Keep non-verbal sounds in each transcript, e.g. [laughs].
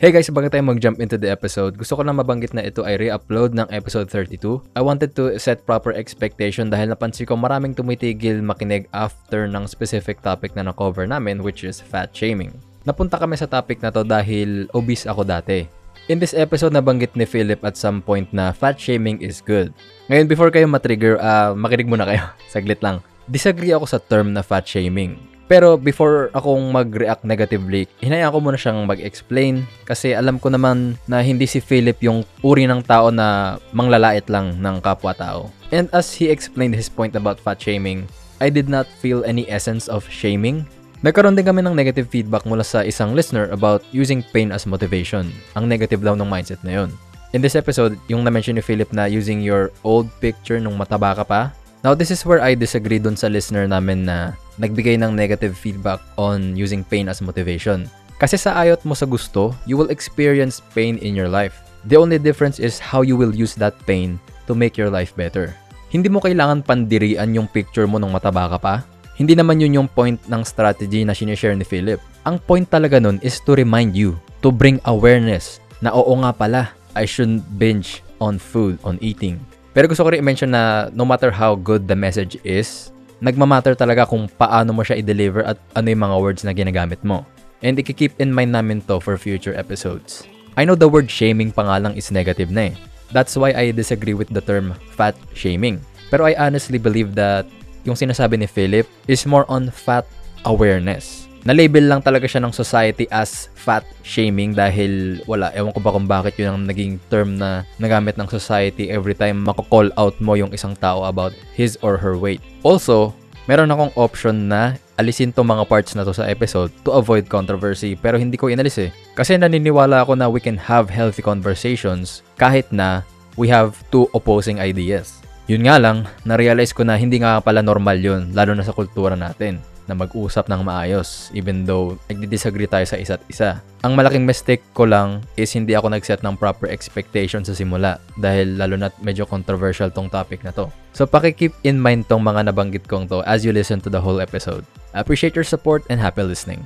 Hey guys, bago tayo mag-jump into the episode, gusto ko lang mabanggit na ito ay re-upload ng episode 32. I wanted to set proper expectation dahil napansin ko maraming tumitigil makinig after ng specific topic na na-cover namin which is fat shaming. Napunta kami sa topic na to dahil obese ako dati. In this episode, nabanggit ni Philip at some point na fat shaming is good. Ngayon, before kayo matrigger, uh, makinig muna kayo. [laughs] Saglit lang. Disagree ako sa term na fat shaming. Pero before akong mag-react negatively, hinayaan ko muna siyang mag-explain kasi alam ko naman na hindi si Philip yung uri ng tao na manglalait lang ng kapwa-tao. And as he explained his point about fat shaming, I did not feel any essence of shaming. Nagkaroon din kami ng negative feedback mula sa isang listener about using pain as motivation. Ang negative daw ng mindset na yun. In this episode, yung na-mention ni Philip na using your old picture nung mataba ka pa, Now, this is where I disagree dun sa listener namin na nagbigay ng negative feedback on using pain as motivation. Kasi sa ayot mo sa gusto, you will experience pain in your life. The only difference is how you will use that pain to make your life better. Hindi mo kailangan pandirian yung picture mo nung mataba ka pa. Hindi naman yun yung point ng strategy na sinishare ni Philip. Ang point talaga nun is to remind you, to bring awareness na oo nga pala, I shouldn't binge on food, on eating. Pero gusto ko rin i-mention na no matter how good the message is, nagmamatter talaga kung paano mo siya i-deliver at ano yung mga words na ginagamit mo. And i-keep in mind namin to for future episodes. I know the word shaming pa nga lang is negative na eh. That's why I disagree with the term fat shaming. Pero I honestly believe that yung sinasabi ni Philip is more on fat awareness na-label lang talaga siya ng society as fat shaming dahil wala, ewan ko ba kung bakit yun ang naging term na nagamit ng society every time mako-call out mo yung isang tao about his or her weight. Also, meron akong option na alisin to mga parts na to sa episode to avoid controversy pero hindi ko inalis eh. Kasi naniniwala ako na we can have healthy conversations kahit na we have two opposing ideas. Yun nga lang, na-realize ko na hindi nga pala normal yun, lalo na sa kultura natin na mag-usap ng maayos even though nagdi-disagree tayo sa isa't isa. Ang malaking mistake ko lang is hindi ako nag-set ng proper expectation sa simula dahil lalo na medyo controversial tong topic na to. So paki-keep in mind tong mga nabanggit kong to as you listen to the whole episode. Appreciate your support and happy listening.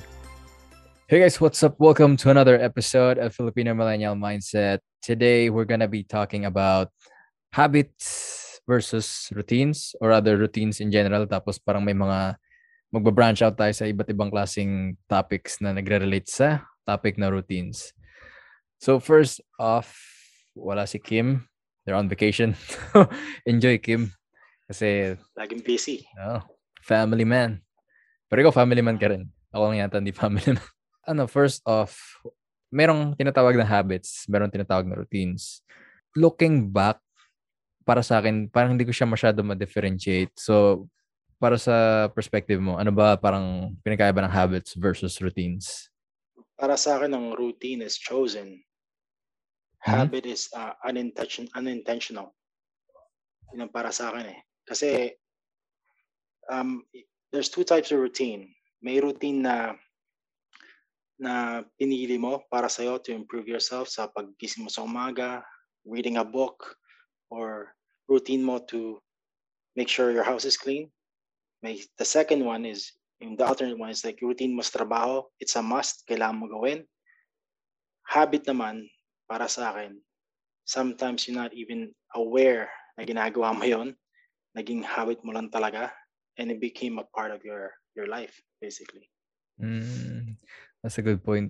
Hey guys, what's up? Welcome to another episode of Filipino Millennial Mindset. Today we're gonna be talking about habits versus routines or other routines in general tapos parang may mga magba-branch out tayo sa iba't ibang klaseng topics na nagre-relate sa topic na routines. So first off, wala si Kim. They're on vacation. [laughs] Enjoy, Kim. Kasi... Laging busy. Oh, family man. Pero ikaw, family man ka rin. Ako lang yata hindi family man. [laughs] ano, first off, merong tinatawag na habits, merong tinatawag na routines. Looking back, para sa akin, parang hindi ko siya masyado ma-differentiate. So, para sa perspective mo, ano ba parang pinakaiba ng habits versus routines? Para sa akin, ang routine is chosen. Mm-hmm. Habit is uh, unintention, unintentional. Yun ang para sa akin eh. Kasi um, there's two types of routine. May routine na na pinili mo para sa'yo to improve yourself sa paggising mo sa umaga, reading a book, or routine mo to make sure your house is clean. May, the second one is, yung the alternate one is like routine mo sa trabaho. It's a must. Kailangan mo gawin. Habit naman, para sa akin, sometimes you're not even aware na ginagawa mo yon Naging habit mo lang talaga. And it became a part of your your life, basically. Mm, that's a good point.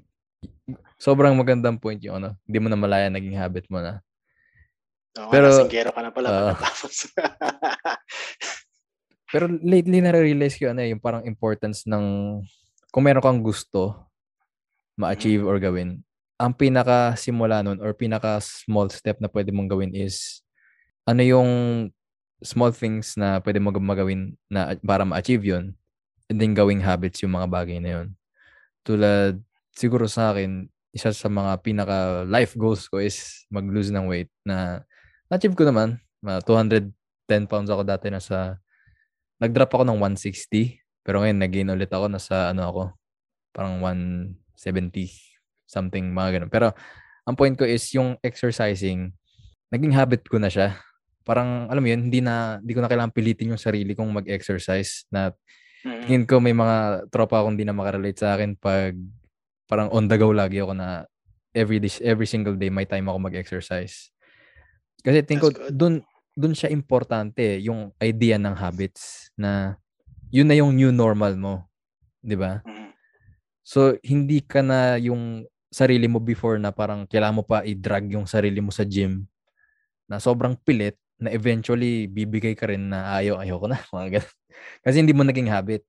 Sobrang magandang point yung ano. Hindi mo na malaya naging habit mo na. Oo, Pero, nasinggero ka na pala uh, pagkatapos. [laughs] Pero lately na-realize ko ano eh, yung parang importance ng kung meron kang gusto ma-achieve or gawin, ang pinaka simula nun or pinaka small step na pwede mong gawin is ano yung small things na pwede mo magawin na para ma-achieve yun and then gawing habits yung mga bagay na yun. Tulad, siguro sa akin, isa sa mga pinaka life goals ko is mag-lose ng weight na na-achieve ko naman. 210 pounds ako dati na sa nag-drop ako ng 160. Pero ngayon, nag-gain ulit ako. Nasa, ano ako, parang 170 something, mga ganun. Pero, ang point ko is, yung exercising, naging habit ko na siya. Parang, alam mo yun, hindi na, hindi ko na kailangan pilitin yung sarili kong mag-exercise na mm. tingin ko may mga tropa akong hindi na makarelate sa akin pag parang on the go lagi ako na every this every single day may time ako mag-exercise. Kasi think ko dun dun siya importante yung idea ng habits na yun na yung new normal mo, 'di ba? Mhm. So hindi ka na yung sarili mo before na parang kailangan mo pa i-drag yung sarili mo sa gym na sobrang pilit na eventually bibigay ka rin na ayaw ayoko na [laughs] mga ganun. Kasi hindi mo naging habit.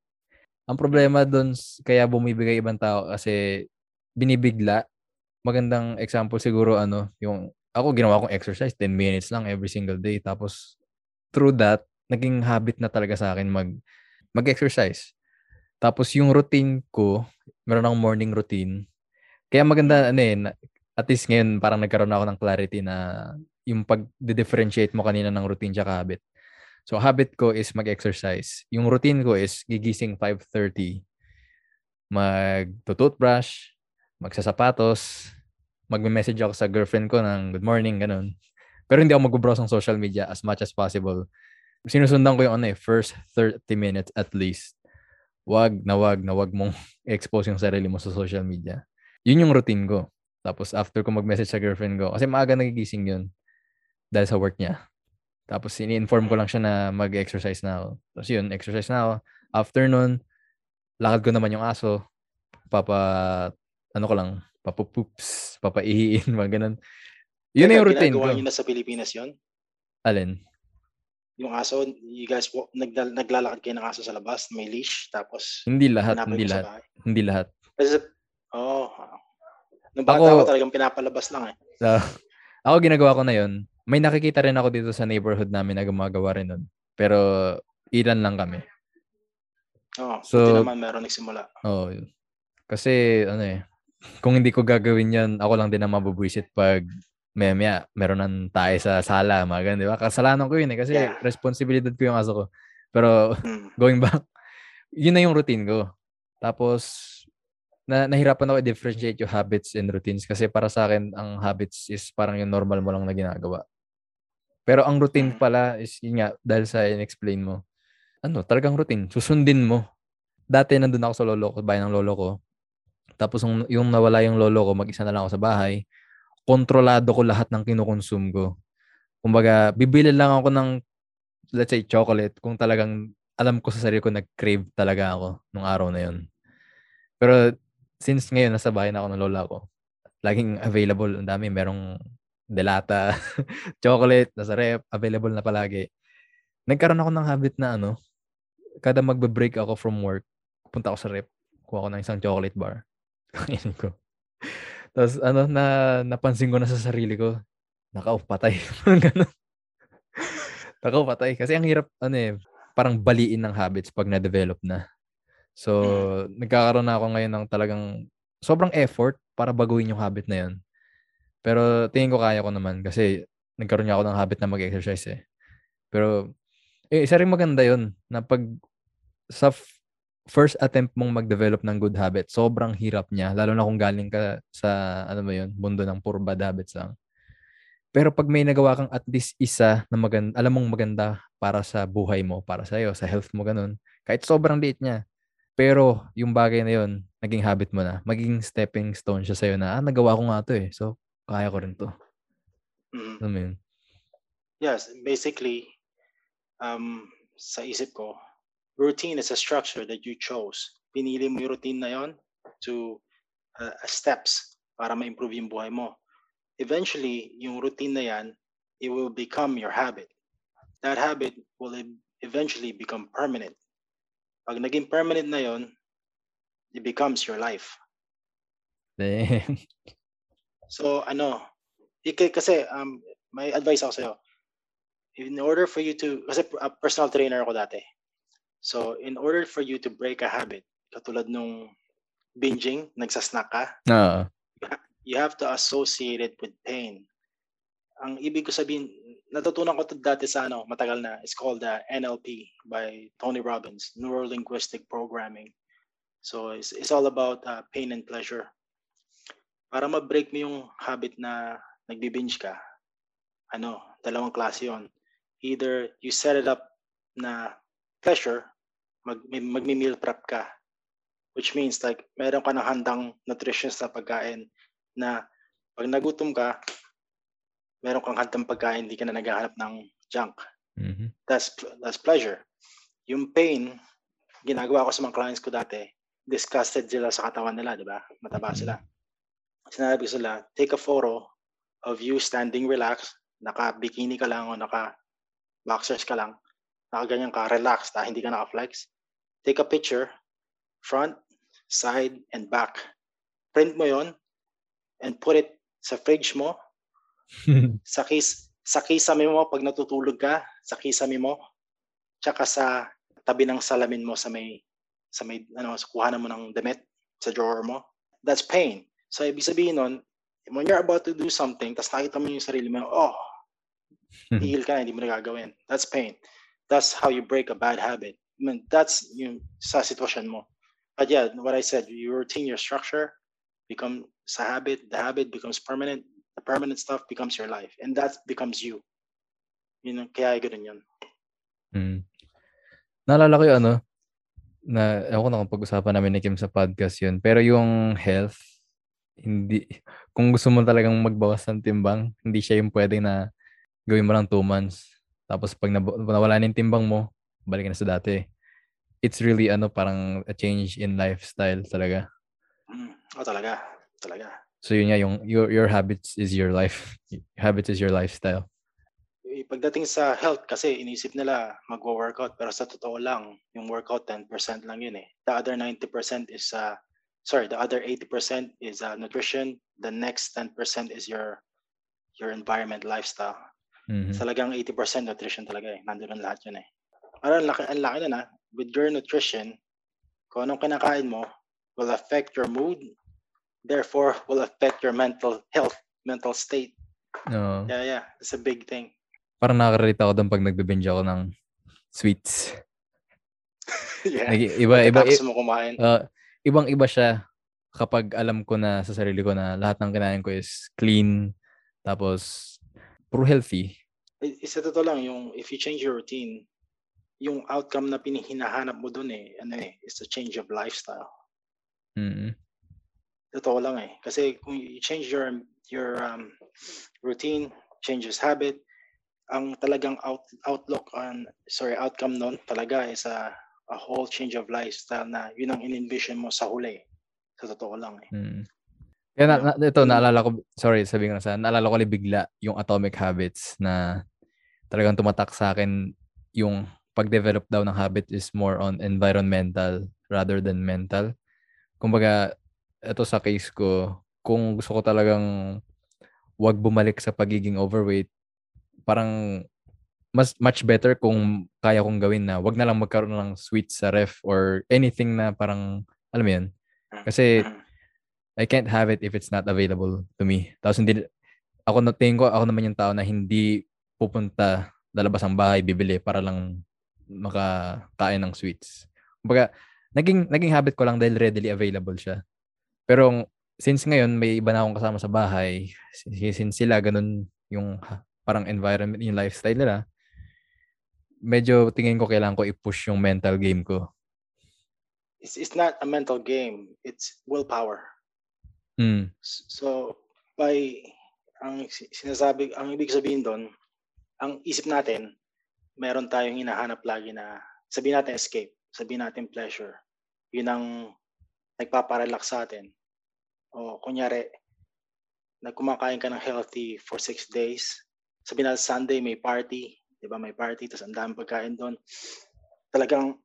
Ang problema doon kaya bumibigay ibang tao kasi binibigla. Magandang example siguro ano, yung ako ginawa kong exercise 10 minutes lang every single day tapos through that naging habit na talaga sa akin mag mag-exercise. Tapos yung routine ko, meron akong morning routine. Kaya maganda ano eh, at least ngayon parang nagkaroon ako ng clarity na yung pag-differentiate mo kanina ng routine tsaka habit. So habit ko is mag-exercise. Yung routine ko is gigising 5:30, mag-toothbrush, magsasapatos, magme-message ako sa girlfriend ko ng good morning, ganun. Pero hindi ako mag-browse ng social media as much as possible. Sinusundan ko yung ano eh, first 30 minutes at least. Wag na wag na wag mong [laughs] expose yung sarili mo sa social media. Yun yung routine ko. Tapos after ko mag-message sa girlfriend ko, kasi maaga nagigising yun dahil sa work niya. Tapos ini-inform ko lang siya na mag-exercise na ako. Tapos yun, exercise na ako. After nun, lakad ko naman yung aso. Papa, ano ko lang, papapoops, papaihiin, [laughs] mga ganun. Yun Teka, yung routine ko. ginagawa niyo na sa Pilipinas yon Alin? Yung aso, you guys, nagdal- naglalakad kayo ng aso sa labas, may leash, tapos Hindi lahat, hindi lahat. Hindi lahat. Kasi, oh, nung bata Ako- ako, talagang pinapalabas lang eh. So, [laughs] ako ginagawa ko na yun. May nakikita rin ako dito sa neighborhood namin na gumagawa rin nun. Pero ilan lang kami. Oh, So- naman meron nagsimula. Oo. yun. Kasi ano eh, kung hindi ko gagawin yan, ako lang din ang mabubwisit pag maya maya, meron ng tayo sa sala, mga ganun, di ba? Kasalanan ko yun eh, kasi Yeah. responsibilidad ko yung aso ko. Pero Hmm. [laughs] going back, yun na yung routine ko. Tapos, na nahirapan ako i-differentiate yung habits and routines kasi para sa akin, ang habits is parang yung normal mo lang na ginagawa. Pero ang routine Mm. pala is, yun nga, dahil sa in-explain mo, ano, talagang routine. Susundin mo. Dati nandun ako sa lolo ko, bahay ng lolo ko. Tapos yung, yung nawala yung lolo ko, mag-isa na lang ako sa bahay. Kontrolado ko lahat ng kinukonsume ko. Kumbaga, bibili lang ako ng, let's say, chocolate kung talagang alam ko sa sarili ko nag-crave talaga ako nung araw na yun. Pero since ngayon nasa bahay na ako ng lola ko, laging available, ang dami, merong delata, [laughs] chocolate, nasa rep, available na palagi. Nagkaroon ako ng habit na ano, kada magbe-break ako from work, punta ako sa rep, kuha ko ng isang chocolate bar. Kainin ko. Tapos ano, na napansin ko na sa sarili ko, nakaw, patay. [laughs] Ganun. nakaw, patay. Kasi ang hirap, ano eh, parang baliin ng habits pag na-develop na. So, nagkakaroon na ako ngayon ng talagang sobrang effort para baguhin yung habit na yun. Pero tingin ko kaya ko naman kasi nagkaroon niya ako ng habit na mag-exercise eh. Pero, eh, isa rin maganda yun na pag sa first attempt mong mag-develop ng good habit, sobrang hirap niya. Lalo na kung galing ka sa, ano mo yun, mundo ng puro bad habits lang. Pero pag may nagawa kang at least isa na maganda, alam mong maganda para sa buhay mo, para sa iyo, sa health mo, ganun. Kahit sobrang liit niya. Pero yung bagay na yun, naging habit mo na. Maging stepping stone siya sa'yo na, ah, nagawa ko nga to eh. So, kaya ko rin to. Alam mo yun? Yes, basically, um, sa isip ko, routine is a structure that you chose. Pinili mo yung routine na yon to uh, steps para ma-improve yung buhay mo. Eventually, yung routine na yan, it will become your habit. That habit will eventually become permanent. Pag naging permanent na yon, it becomes your life. [laughs] So ano, kasi um, may advice ako sa'yo. In order for you to, kasi uh, personal trainer ako dati. So in order for you to break a habit, katulad nung binging, nagsasnack ka, Oo. you have to associate it with pain. Ang ibig ko sabihin, natutunan ko to dati sa ano, matagal na. It's called the NLP by Tony Robbins, Neuro Linguistic Programming. So it's, it's all about uh, pain and pleasure. Para ma-break mo yung habit na nagbi-binge ka, ano, dalawang klase yon. Either you set it up na pleasure, mag, magmi-meal prep ka, which means like meron ka ng handang nutritious na pagkain na Pag nagutom ka, meron kang handang pagkain, hindi ka na naghahanap ng junk. Mhm. That's that's pleasure. Yung pain, ginagawa ko sa mga clients ko dati, disgusted sila sa katawan nila, di ba? Mataba Mhm. sila. Sinabi ko sila, take a photo of you standing relaxed, naka-bikini ka lang o naka-boxers ka lang, nakaganyan ka, relaxed, ah, hindi ka naka-flex. Take a picture, front, side, and back. Print mo yon and put it sa fridge mo, [laughs] sa case sa kisame mo pag natutulog ka, sa kisame mo, tsaka sa tabi ng salamin mo sa may sa may ano sa kuhanan mo ng damit sa drawer mo. That's pain. So ibig sabihin nun, when you're about to do something, tapos nakita mo yung sarili mo, oh, [laughs] tigil ka na, hindi mo na gagawin. That's pain. That's how you break a bad habit. I mean, that's yung sa sitwasyon mo. But yeah, what I said, your routine, your structure, become sa habit, the habit becomes permanent, the permanent stuff becomes your life. And that becomes you. Yun, ang- kaya ganun yun. Mm. Naalala ko yung ano, na, ewan ko na kung pag-usapan namin ni Kim sa podcast yun. Pero yung health, hindi, kung gusto mo talagang magbawas ng timbang, hindi siya yung pwede na gawin mo lang 2 months. Tapos pag nawala na yung timbang mo, balik na sa dati. It's really ano, parang a change in lifestyle talaga. Mm. Oh, talaga. Talaga. So yun nga, yung, your, your habits is your life. [laughs] Habits is your lifestyle. Eh, Pagdating sa health, kasi inisip nila magwo-workout, pero sa totoo lang, yung workout 10% lang yun eh. The other 90% is, uh, sorry, the other 80% is uh, nutrition. The next 10% is your your environment, lifestyle. Mhm. Talagang 80% nutrition talaga eh. Nandun lahat yun eh. Parang ang laki, ang laki na na. With your nutrition, kung anong kinakain mo will affect your mood, therefore will affect your mental health, mental state. Oo. Yeah, yeah. It's a big thing. Parang nakaka-relate ako doon pag nagbe-binge ako ng sweets. [laughs] yeah. Nag- iba, iba, Pagkatapos mo kumain. Uh, ibang-iba siya kapag alam ko na sa sarili ko na lahat ng kinain ko is clean, tapos puro healthy. Isa totoo lang, yung if you change your routine, yung outcome na pinihinahanap mo dun eh, ano eh, is a change of lifestyle. Mm. Totoo lang eh. Kasi kung you change your your um, routine, changes habit, ang talagang out, outlook on, sorry, outcome nun talaga is a, a whole change of lifestyle na yun ang in-envision mo sa huli. Sa totoo lang eh. Mm. Kaya na, na- ito, naalala ko, sorry, sabihin ko na sa, naalala ko lang bigla yung atomic habits na talagang tumatak sa akin yung pag-develop daw ng habit is more on environmental rather than mental. Kumbaga, ito sa case ko, kung gusto ko talagang wag bumalik sa pagiging overweight, parang mas much better kung kaya kong gawin na wag na lang magkaroon ng sweets sa ref or anything na parang, alam mo yun? Kasi Mhm. I can't have it if it's not available to me. Tapos hindi, ako na tingin ko, ako naman yung tao na hindi pupunta, lalabas ang bahay, bibili para lang makakain ng sweets. Kumbaga, naging, naging habit ko lang dahil readily available siya. Pero since ngayon, may iba na akong kasama sa bahay, since, since sila ganun yung parang environment, yung lifestyle nila, medyo tingin ko kailangan ko i-push yung mental game ko. It's, it's not a mental game. It's willpower. Mm. So, by ang si- sinasabi, ang ibig sabihin doon, ang isip natin, meron tayong hinahanap lagi na, sabihin natin escape, sabihin natin pleasure. Yun ang nagpaparelax sa atin. O kunyari, nagkumakain ka ng healthy for six days, sabihin natin Sunday may party, di ba may party, tapos ang daming pagkain doon. Talagang,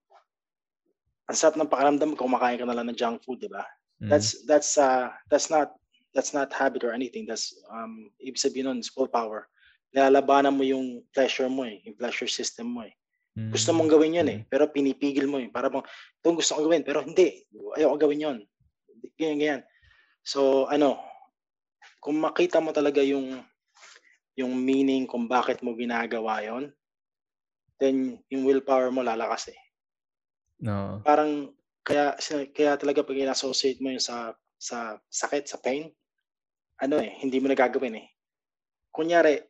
ang sarap ng pakiramdam kung kumakain ka na lang ng junk food, di ba? Mm. that's that's uh that's not that's not habit or anything that's um ibig sabihin nun is willpower nilalabanan mo yung pleasure mo eh yung pleasure system mo eh. Gusto mong gawin yun eh pero pinipigil mo eh para bang itong gusto ko gawin pero hindi ayoko gawin yun. Ganyan ganyan. So ano kung makita mo talaga yung yung meaning kung bakit mo ginagawa yon then yung willpower mo lalakas eh. No. parang kaya kaya talaga pag in-associate mo yun sa sa sakit, sa pain, ano eh, hindi mo na gagawin eh. Kunyari,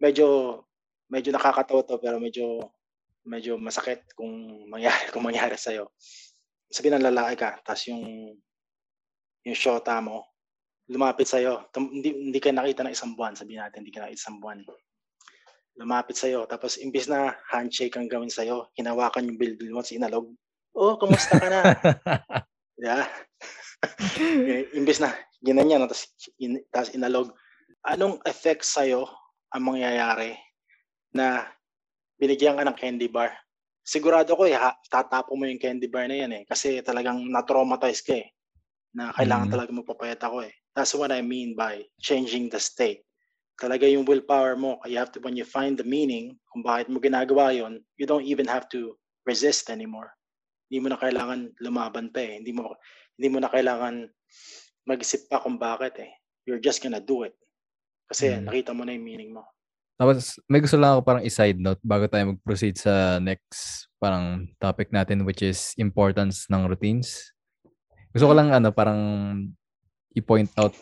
medyo medyo nakakatawa to pero medyo medyo masakit kung mangyari [laughs] kung mangyari sa Sabihin ng lalaki ka, tapos yung yung shota mo, lumapit sa'yo. Tum- Hindi, hindi ka nakita ng isang buwan, sabihin natin, hindi ka nakita isang buwan. Lumapit sa'yo, tapos imbis na handshake ang gawin sa'yo, hinawakan yung billbill mo, sinalog. Oh, kumusta ka na? [laughs] yeah. [laughs] Imbis na ginanyan, tapos, in, tapos inalog. Anong effect sa'yo ang mangyayari na binigyan ka ng candy bar? Sigurado ko, eh, tatapo mo yung candy bar na yan eh. Kasi talagang na-traumatize ka eh. Na kailangan Mm. talaga magpapayat ako eh. That's what I mean by changing the state. Talaga yung willpower mo. You have to, when you find the meaning kung bakit mo ginagawa yon, you don't even have to resist anymore. Hindi mo na kailangan lumaban pa eh. Hindi mo, hindi mo na kailangan mag-isip pa kung bakit eh. You're just gonna do it. Kasi Mm. nakita mo na yung meaning mo. Tapos, may gusto lang ako parang i-side note bago tayo mag-proceed sa next parang topic natin which is importance ng routines. Gusto ko lang ano parang i-point out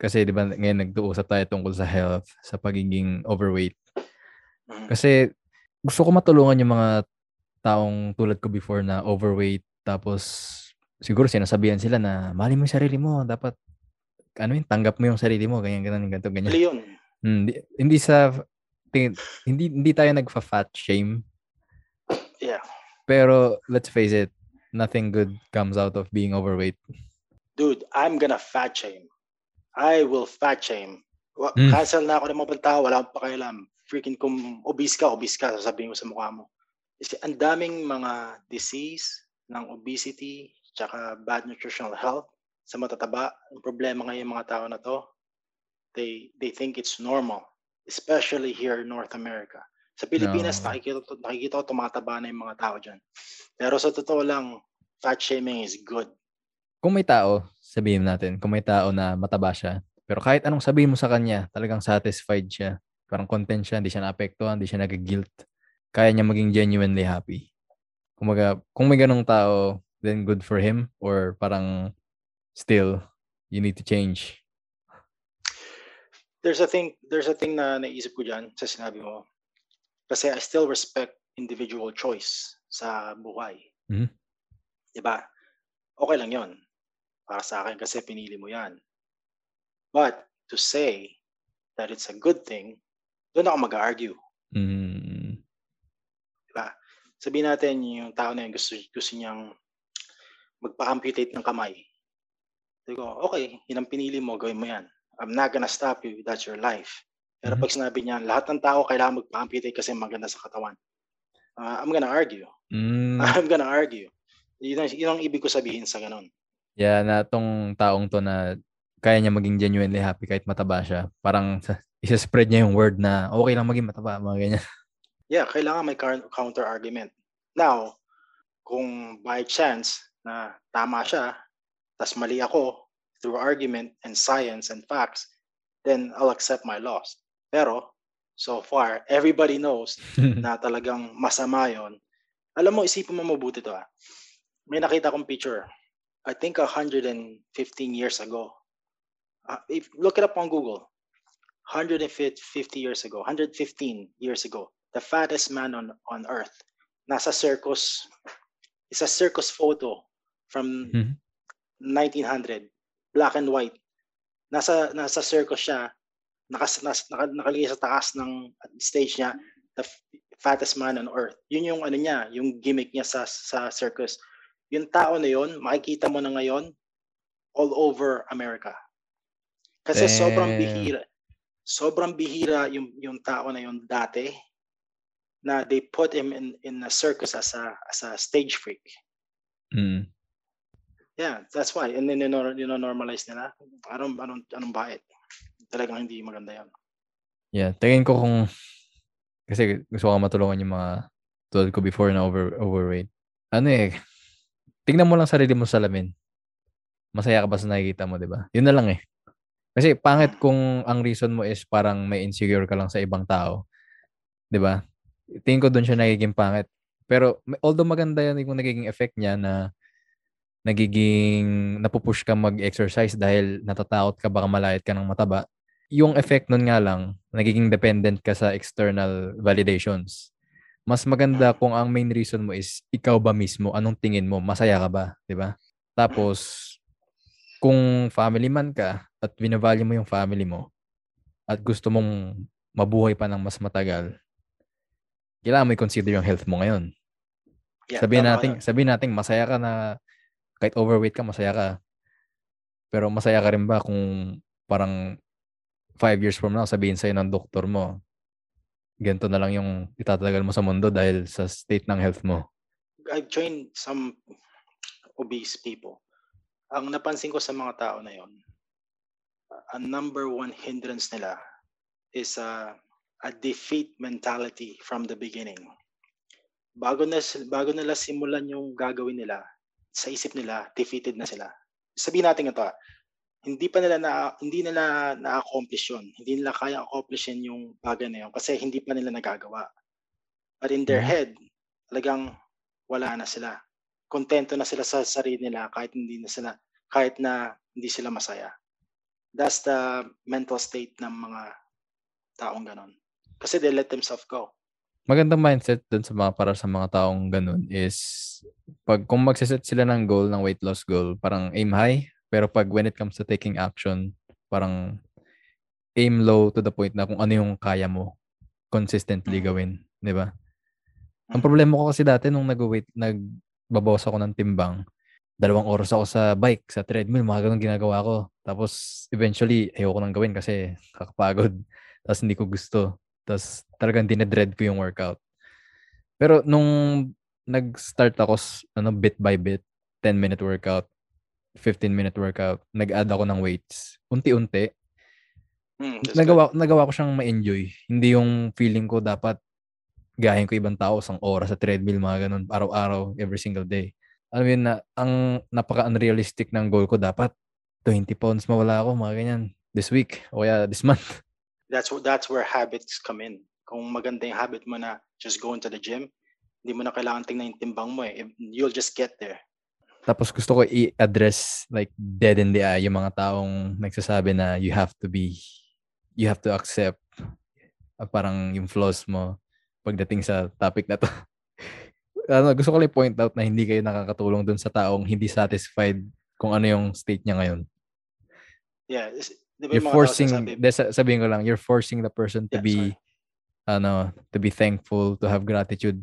kasi 'di ba ngayon nag-uusap tayo tungkol sa health, sa pagiging overweight. Mhm. Kasi gusto ko matulungan yung mga taong tulad ko before na overweight tapos siguro sinasabihan sila na mali mo yung sarili mo, dapat ano yun, tanggap mo yung sarili mo, ganyan ganyan ganito ganyan. Mali yun. Hindi, hindi sa tingin, hindi hindi tayo nagfa-fat shame. Yeah. Pero let's face it, nothing good comes out of being overweight. Dude, I'm gonna fat shame. I will fat shame. Mm. Cancel na ako ng mga tao, wala akong pakialam. Freaking kung obese ka, obese ka, sasabihin ko sa mukha mo. Kasi ang daming mga disease ng obesity, tsaka bad nutritional health sa matataba. Ang problema ngayon mga tao na to, they they think it's normal, especially here in North America. Sa Pilipinas, No. nakikita, nakikita ko tumataba na yung mga tao dyan. Pero sa totoo lang, fat shaming is good. Kung may tao, sabihin natin, kung may tao na mataba siya, pero kahit anong sabihin mo sa kanya, talagang satisfied siya. Parang content siya, hindi siya naapektuhan, hindi siya nag-guilt. Kaya niya maging genuinely happy. Kumaga, kung may ganong tao, then good for him or parang still, you need to change. there's a thing there's a thing na naisip ko diyan sa sinabi mo. Kasi I still respect individual choice sa buhay. Mhm. 'Di ba? Okay lang 'yon. Para sa akin kasi pinili mo 'yan. But to say that it's a good thing, doon ako mag-argue. Mm, 'di ba? Sabihin natin yung tao na yun gusto gusto niyang magpa-amputate ng kamay. Sabi ko, okay, yun ang pinili mo, gawin mo yan. I'm not gonna stop you, that's your life. Pero Mhm. pag sinabi niya, lahat ng tao kailangan magpa-amputate kasi maganda sa katawan. Ah, I'm gonna argue. mm, [laughs] I'm gonna argue. Yun ang, yun ang ibig ko sabihin sa ganun. Yeah, na tong taong to na kaya niya maging genuinely happy kahit mataba siya. Parang sa- [laughs] isa-spread niya yung word na okay lang maging mataba, mga ganyan. [laughs] Yeah, kailangan may counter argument. Now, kung by chance na tama siya, tas mali ako through argument and science and facts, then I'll accept my loss. Pero, so far, everybody knows [laughs] na talagang masama yon. Alam mo, isipin mo mabuti to ah. May nakita kong picture. I think 115 years ago. Uh, if look it up on Google. 150 years ago, 115 years ago, the fattest man on on earth. Nasa circus. It's a circus photo from Mhm. 1900. Black and white. Nasa nasa circus siya. Nakas, nas, naka, nakalagay sa taas ng stage niya the fattest man on earth. Yun yung ano niya, yung gimmick niya sa sa circus. Yung tao na yun, makikita mo na ngayon all over America. Kasi sobrang Damn. bihira. Sobrang bihira yung yung tao na yun dati na they put him in in a circus as a as a stage freak. Mm. Yeah, that's why. And then you know, normalize nila. Anong anong anong bakit? Talagang hindi maganda 'yan. Yeah, tingin ko kung kasi gusto ko matulungan yung mga tulad ko before na over overweight. Ano eh, tingnan mo lang sarili mo sa salamin. Masaya ka ba sa nakikita mo, 'di ba? Yun na lang eh. Kasi pangit kung ang reason mo is parang may insecure ka lang sa ibang tao. 'Di ba? Tingin ko doon siya nagiging pangit. Pero although maganda yan yung nagiging effect niya na nagiging napupush ka mag-exercise dahil natatakot ka baka malayat ka ng mataba. Yung effect nun nga lang, nagiging dependent ka sa external validations. Mas maganda kung ang main reason mo is ikaw ba mismo, anong tingin mo, masaya ka ba, 'di ba? Tapos kung family man ka at binavalue mo yung family mo at gusto mong mabuhay pa ng mas matagal, kailangan mo i-consider yung health mo ngayon. Yeah, sabihin natin, sabihin natin masaya ka na kahit overweight ka, masaya ka. Pero masaya ka rin ba kung parang five years from now, sabihin sa'yo ng doktor mo, ganito na lang yung itatagal mo sa mundo dahil sa state ng health mo. I've joined some obese people. Ang napansin ko sa mga tao na yon, ang number one hindrance nila is a, a defeat mentality from the beginning. Bago na bago nila simulan yung gagawin nila, sa isip nila defeated na sila. Sabihin natin ito, ah, hindi pa nila na hindi nila na-accomplish yun. Hindi nila kaya accomplishin yung bagay na yun kasi hindi pa nila nagagawa. But in their Mhm. head, talagang wala na sila. Kontento na sila sa sarili nila kahit hindi na sila kahit na hindi sila masaya. That's the mental state ng mga taong ganon. Kasi they let themselves go. Magandang mindset dun sa mga para sa mga taong ganun is pag kung magsiset sila ng goal, ng weight loss goal, parang aim high, pero pag when it comes to taking action, parang aim low to the point na kung ano yung kaya mo consistently Mhm. gawin, 'di ba? Ang Mhm. problema ko kasi dati nung nag-weight, nagbabawas ako ng timbang, dalawang oras ako sa bike, sa treadmill, mga ganun ginagawa ko. Tapos eventually, ayoko nang gawin kasi kakapagod. Tapos hindi ko gusto. Tapos talagang dinedread ko yung workout. Pero nung nag-start ako, ano, bit by bit, 10-minute workout, 15-minute workout, nag-add ako ng weights. Unti-unti, Mm, that's good. nagawa, nagawa ko siyang ma-enjoy. Hindi yung feeling ko dapat gahin ko ibang tao isang oras sa treadmill, mga ganun, araw-araw, every single day. Alam mo yun na, ang napaka-unrealistic ng goal ko dapat 20 pounds mawala ako, mga ganyan, this week, o kaya this month. [laughs] That's wh- that's where habits come in. Kung maganda yung habit mo na just going to the gym, hindi mo na kailangan tingnan yung timbang mo eh. You'll just get there. Tapos gusto ko i-address like dead in the eye yung mga taong nagsasabi na you have to be, you have to accept uh, parang yung flaws mo pagdating sa topic na to. [laughs] ano, gusto ko lang point out na hindi kayo nakakatulong dun sa taong hindi satisfied kung ano yung state niya ngayon. Yeah. Is- Di ba You're forcing, de, sabihin ko lang, you're forcing the person to Yeah, be, ano, to be thankful, to have gratitude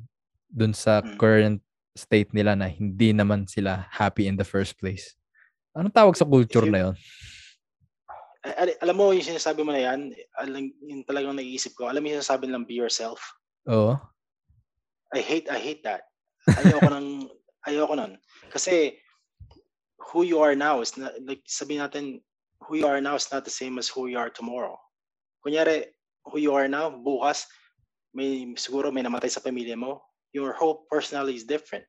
dun sa Mm. current state nila na hindi naman sila happy in the first place. Anong tawag sa culture you- na yon? Al- al- alam mo yung sinasabi mo na yan, alam, yung talagang naiisip ko, alam mo yung sinasabi nilang be yourself? Oo. I hate I hate that. Ayoko nang [laughs] ayoko nun. Kasi who you are now is not, like sabihin natin who you are now is not the same as who you are tomorrow. Kunyari, who you are now, bukas, may siguro may namatay sa pamilya mo, your whole personality is different.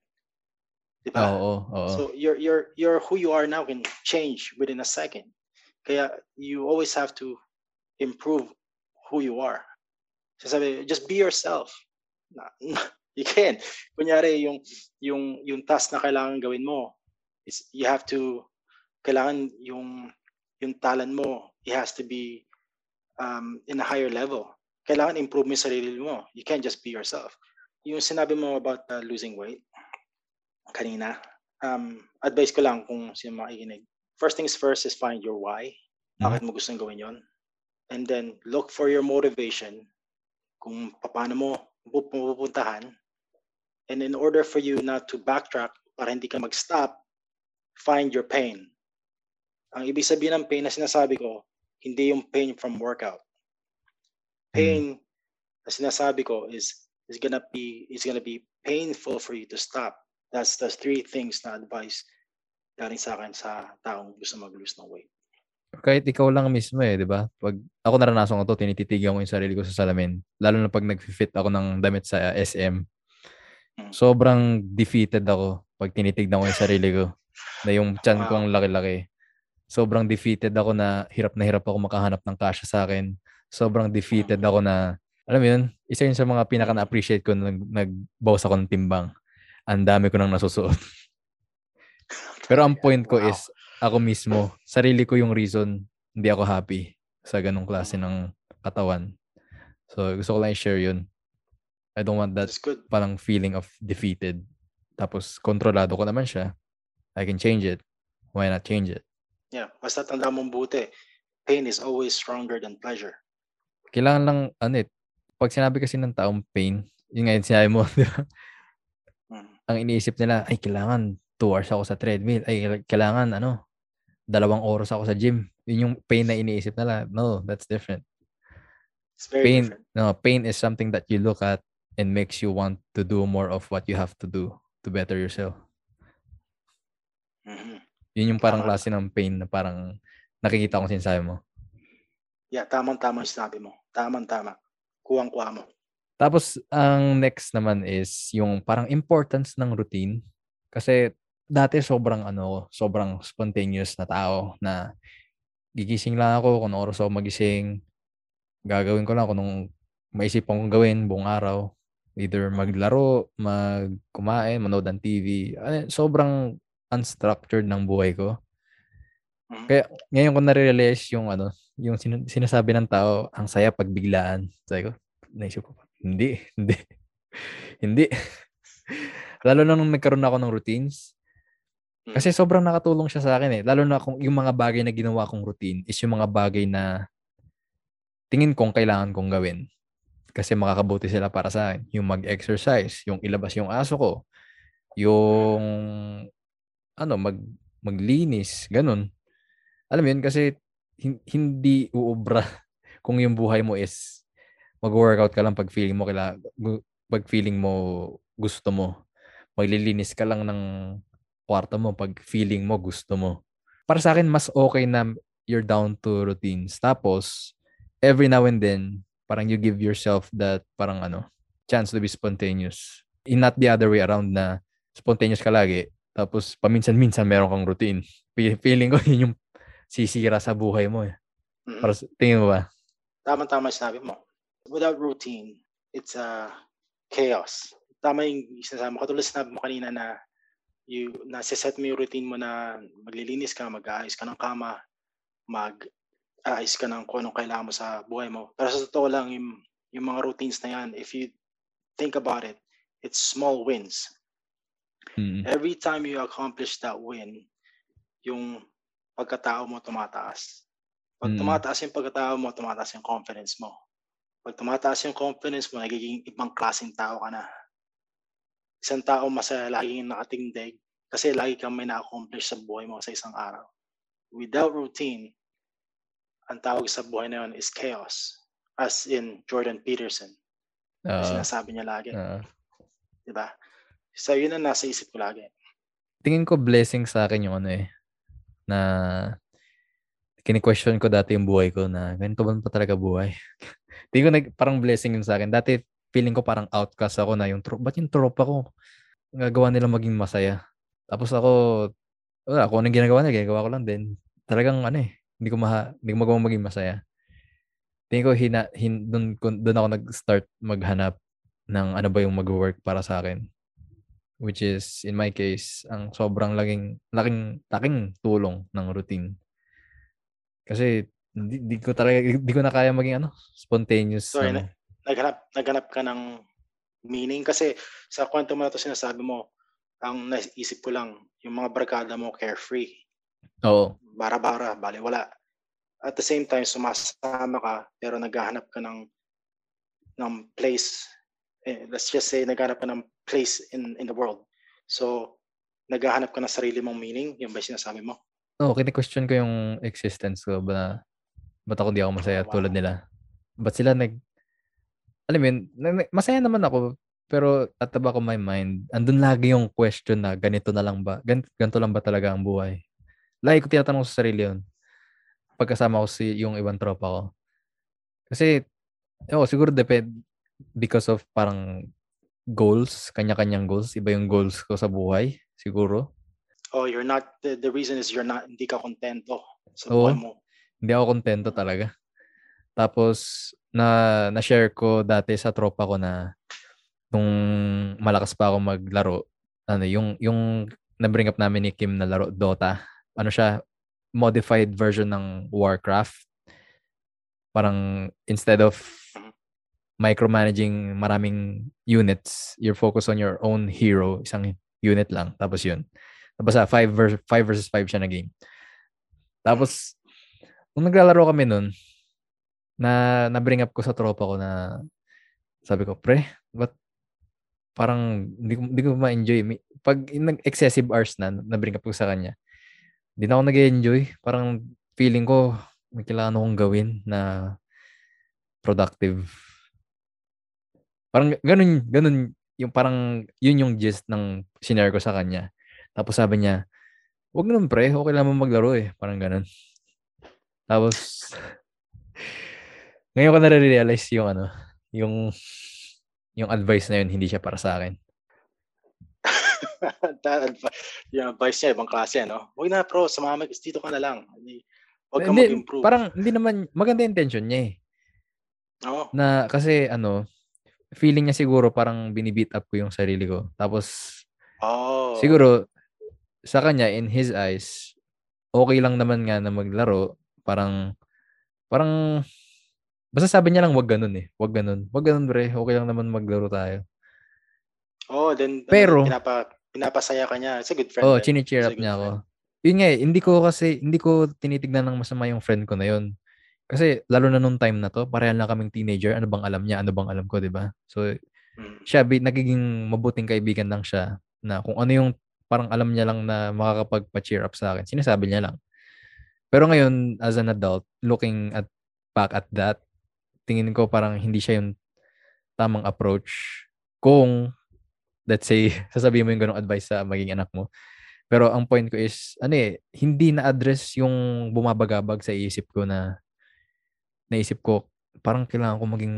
Di ba? Oo, oo. So your your your who you are now can change within a second. Kaya you always have to improve who you are. Sasabi, just be yourself. You [laughs] can. Kunyari yung yung yung task na kailangan gawin mo is you have to kailangan yung yung talent mo it has to be um, in a higher level. Kailangan improve mo yung sarili mo. You can't just be yourself. Yung sinabi mo about uh, losing weight kanina, um, advice ko lang kung sino makikinig. First things first is find your why. Bakit mo gustong gawin yon? And then look for your motivation kung paano mo pu- pupuntahan. And in order for you not to backtrack para hindi ka mag-stop, find your pain. Ang ibig sabihin ng pain na sinasabi ko, hindi yung pain from workout. Pain na sinasabi ko is is gonna be is gonna be painful for you to stop. That's the three things na advice galing sa akin sa taong gusto mag-lose ng weight. Kahit ikaw lang mismo eh, di ba? Pag ako naranasan ko to, tinititigan ko yung sarili ko sa salamin. Lalo na pag nag-fit ako ng damit sa SM. Mm. Sobrang defeated ako pag tinitignan ko yung sarili ko. Na yung chan ko ang laki-laki. Sobrang defeated ako na hirap na hirap ako makahanap ng kasya sa akin. Sobrang defeated Mm. ako na, alam mo yun, isa yun sa mga pinaka na-appreciate ko nung nag-bawas ako ng timbang. Ang dami ko nang nasusuot. [laughs] Pero ang point ko Wow. is, ako mismo, sarili ko yung reason hindi ako happy sa ganong klase ng katawan. So, gusto ko lang i-share yun. I don't want that parang feeling of defeated. Tapos, kontrolado ko naman siya. I can change it. Why not change it? Yeah, basta tanda mong buti. Pain is always stronger than pleasure. Kailangan lang, ano eh, pag sinabi kasi ng taong pain, yun nga yung sinabi mo, [laughs] di ba? Mm. Ang iniisip nila, ay, kailangan 2 hours ako sa treadmill. Ay, kailangan, ano, dalawang oras ako sa gym. Yun yung pain na iniisip nila. No, that's different. It's very Pain, different. no, pain is something that you look at and makes you want to do more of what you have to do to better yourself. Yun yung parang Tama. klase ng pain na parang nakikita kong sinasabi mo. Yeah, tamang-tama yung sinabi mo. Tamang-tama. Kuwang-kuha mo. Tapos, ang next naman is yung parang importance ng routine. Kasi dati sobrang ano, sobrang spontaneous na tao na gigising lang ako kung oras ako magising. Gagawin ko lang kung anong maisip kong gawin buong araw. Either maglaro, magkumain, manood ng TV. Sobrang unstructured ng buhay ko. Mhm. Kaya ngayon ko na-realize yung ano, yung sin- sinasabi ng tao, ang saya pag biglaan. Sabi ko, naisip ko, hindi, hindi. [laughs] hindi. [laughs] Lalo na nung nagkaroon ako ng routines. Mm. Kasi sobrang nakatulong siya sa akin eh. Lalo na kung yung mga bagay na ginawa kong routine is yung mga bagay na tingin kong kailangan kong gawin. Kasi makakabuti sila para sa akin. Yung mag-exercise, yung ilabas yung aso ko, yung ano, mag maglinis, ganun. Alam mo yun, kasi hin- hindi uubra [laughs] kung yung buhay mo is mag-workout ka lang pag feeling mo kaila, gu- pag feeling mo gusto mo. Maglilinis ka lang ng kwarto mo pag feeling mo gusto mo. Para sa akin, mas okay na you're down to routines. Tapos, every now and then, parang you give yourself that parang ano, chance to be spontaneous. In not the other way around na spontaneous ka lagi, tapos paminsan-minsan meron kang routine. Fe- Feeling ko [laughs] yun yung sisira sa buhay mo eh. Mhm. Para tingin mo ba? Tama-tama yung sinabi mo. Without routine, it's a chaos. Tama yung sinasabi mo. Katulad sinabi mo kanina na you, nasiset mo yung routine mo na maglilinis ka, mag-aayos ka ng kama, mag-aayos ka ng kung anong kailangan mo sa buhay mo. Pero sa totoo lang, yung, yung mga routines na yan, if you think about it, it's small wins. Mm. Every time you accomplish that win, yung pagkatao mo tumataas. Pag tumataas yung pagkatao mo, tumataas yung confidence mo. Pag tumataas yung confidence mo, nagiging ibang klaseng tao ka na. Isang tao masaya, laging nakatingdig kasi lagi kang may na-accomplish sa buhay mo sa isang araw. Without routine, ang tawag sa buhay na yun is chaos. As in Jordan Peterson. Oo. sinasabi niya lagi. Oo. Di ba? So yun ang nasa isip ko lagi. tingin ko blessing sa akin yung ano eh, na kini-question ko dati yung buhay ko na ganito ba pa talaga buhay? [laughs] tingin ko nag, parang blessing yun sa akin. Dati feeling ko parang outcast ako na yung tropa, ba't yung tropa ko? Gagawa nila maging masaya. Tapos ako, wala, kung anong ginagawa nila, ginagawa ko lang din. Talagang ano eh, hindi ko, maha, hindi ko magawa maging masaya. Tingin ko, hina, hin, dun, dun ako nag-start maghanap ng ano ba yung mag-work para sa akin which is in my case ang sobrang laking laking laking tulong ng routine. Kasi hindi, di ko talaga di ko na kaya maging ano, spontaneous. Sorry, na- naghanap naghanap ka ng meaning kasi sa kwento mo na to sinasabi mo ang naisip ko lang yung mga barkada mo carefree Oo. bara-bara baliwala at the same time sumasama ka pero naghahanap ka ng ng place eh, let's just say naghahanap ka ng place in in the world so naghahanap ka ng sarili mong meaning yung ba sinasabi mo Oo, kini-question ko yung existence ko ba ba't ako di ako masaya Oh, wow. tulad nila? Ba't sila nag alam mo yun, masaya naman ako pero at the back of my mind, andun lagi yung question na ganito na lang ba? Gan, ganito lang ba talaga ang buhay? Lagi ko tinatanong sa sarili yun. Pagkasama ko si yung ibang tropa ko. Kasi, oh, siguro depend because of parang goals, kanya-kanyang goals. Iba yung goals ko sa buhay, siguro. oh you're not the, the reason is you're not hindi ka kontento sa Oo. buhay mo Hindi ako kontento talaga. Tapos, na, na-share ko dati sa tropa ko na nung malakas pa ako maglaro, ano, yung, yung na-bring up namin ni Kim na laro, Dota. Ano siya, modified version ng Warcraft. Parang instead of. Micromanaging maraming units, you're focused on your own hero, isang unit lang. Tapos yun. Tapos sa 5 versus 5 versus 5 siya na game. Tapos, nung naglalaro kami nun, na na-bring up ko sa tropa ko na sabi ko, pre, but parang hindi ko, hindi ko ma-enjoy. Pag nag-excessive hours na, na-bring up ko sa kanya, hindi na ako nag-enjoy. Parang feeling ko, may kailangan akong gawin na productive. Parang ganun, ganun, yung parang, yun yung gist ng sinare ko sa kanya. Tapos sabi niya, wag naman pre, okay lang maglaro eh. Parang ganun. Tapos, [laughs] ngayon ko na-realize yung ano, yung yung advice na yun, hindi siya para sa akin. [laughs] yung advice niya, ibang klase, no? Huwag na, pro, sumama, dito ka na lang. Huwag ka hindi, mag-improve. Parang, hindi naman, maganda intention niya eh. Oo. Na, kasi, ano, feeling niya siguro parang binibeat up ko yung sarili ko. Tapos, oh. siguro, sa kanya, in his eyes, okay lang naman nga na maglaro. Parang, parang, Basta sabi niya lang wag ganun eh. Wag ganun. Wag ganun bre. Okay lang naman maglaro tayo. Oh, then Pero pinapa pinapasaya ka niya. It's a good friend. Oh, chini-cheer up niya ako. Yun nga eh, hindi ko kasi hindi ko tinitignan ng masama yung friend ko na yun. Kasi lalo na nung time na to, parehan lang kaming teenager, ano bang alam niya, ano bang alam ko, 'di ba? So hmm. siya nagiging mabuting kaibigan lang siya na kung ano yung parang alam niya lang na makakapagpa-cheer up sa akin. Sinasabi niya lang. Pero ngayon as an adult, looking at back at that, tingin ko parang hindi siya yung tamang approach kung let's say [laughs] sasabihin mo yung ganong advice sa maging anak mo. Pero ang point ko is ano eh hindi na-address yung bumabagabag sa isip ko na naisip ko parang kailangan ko maging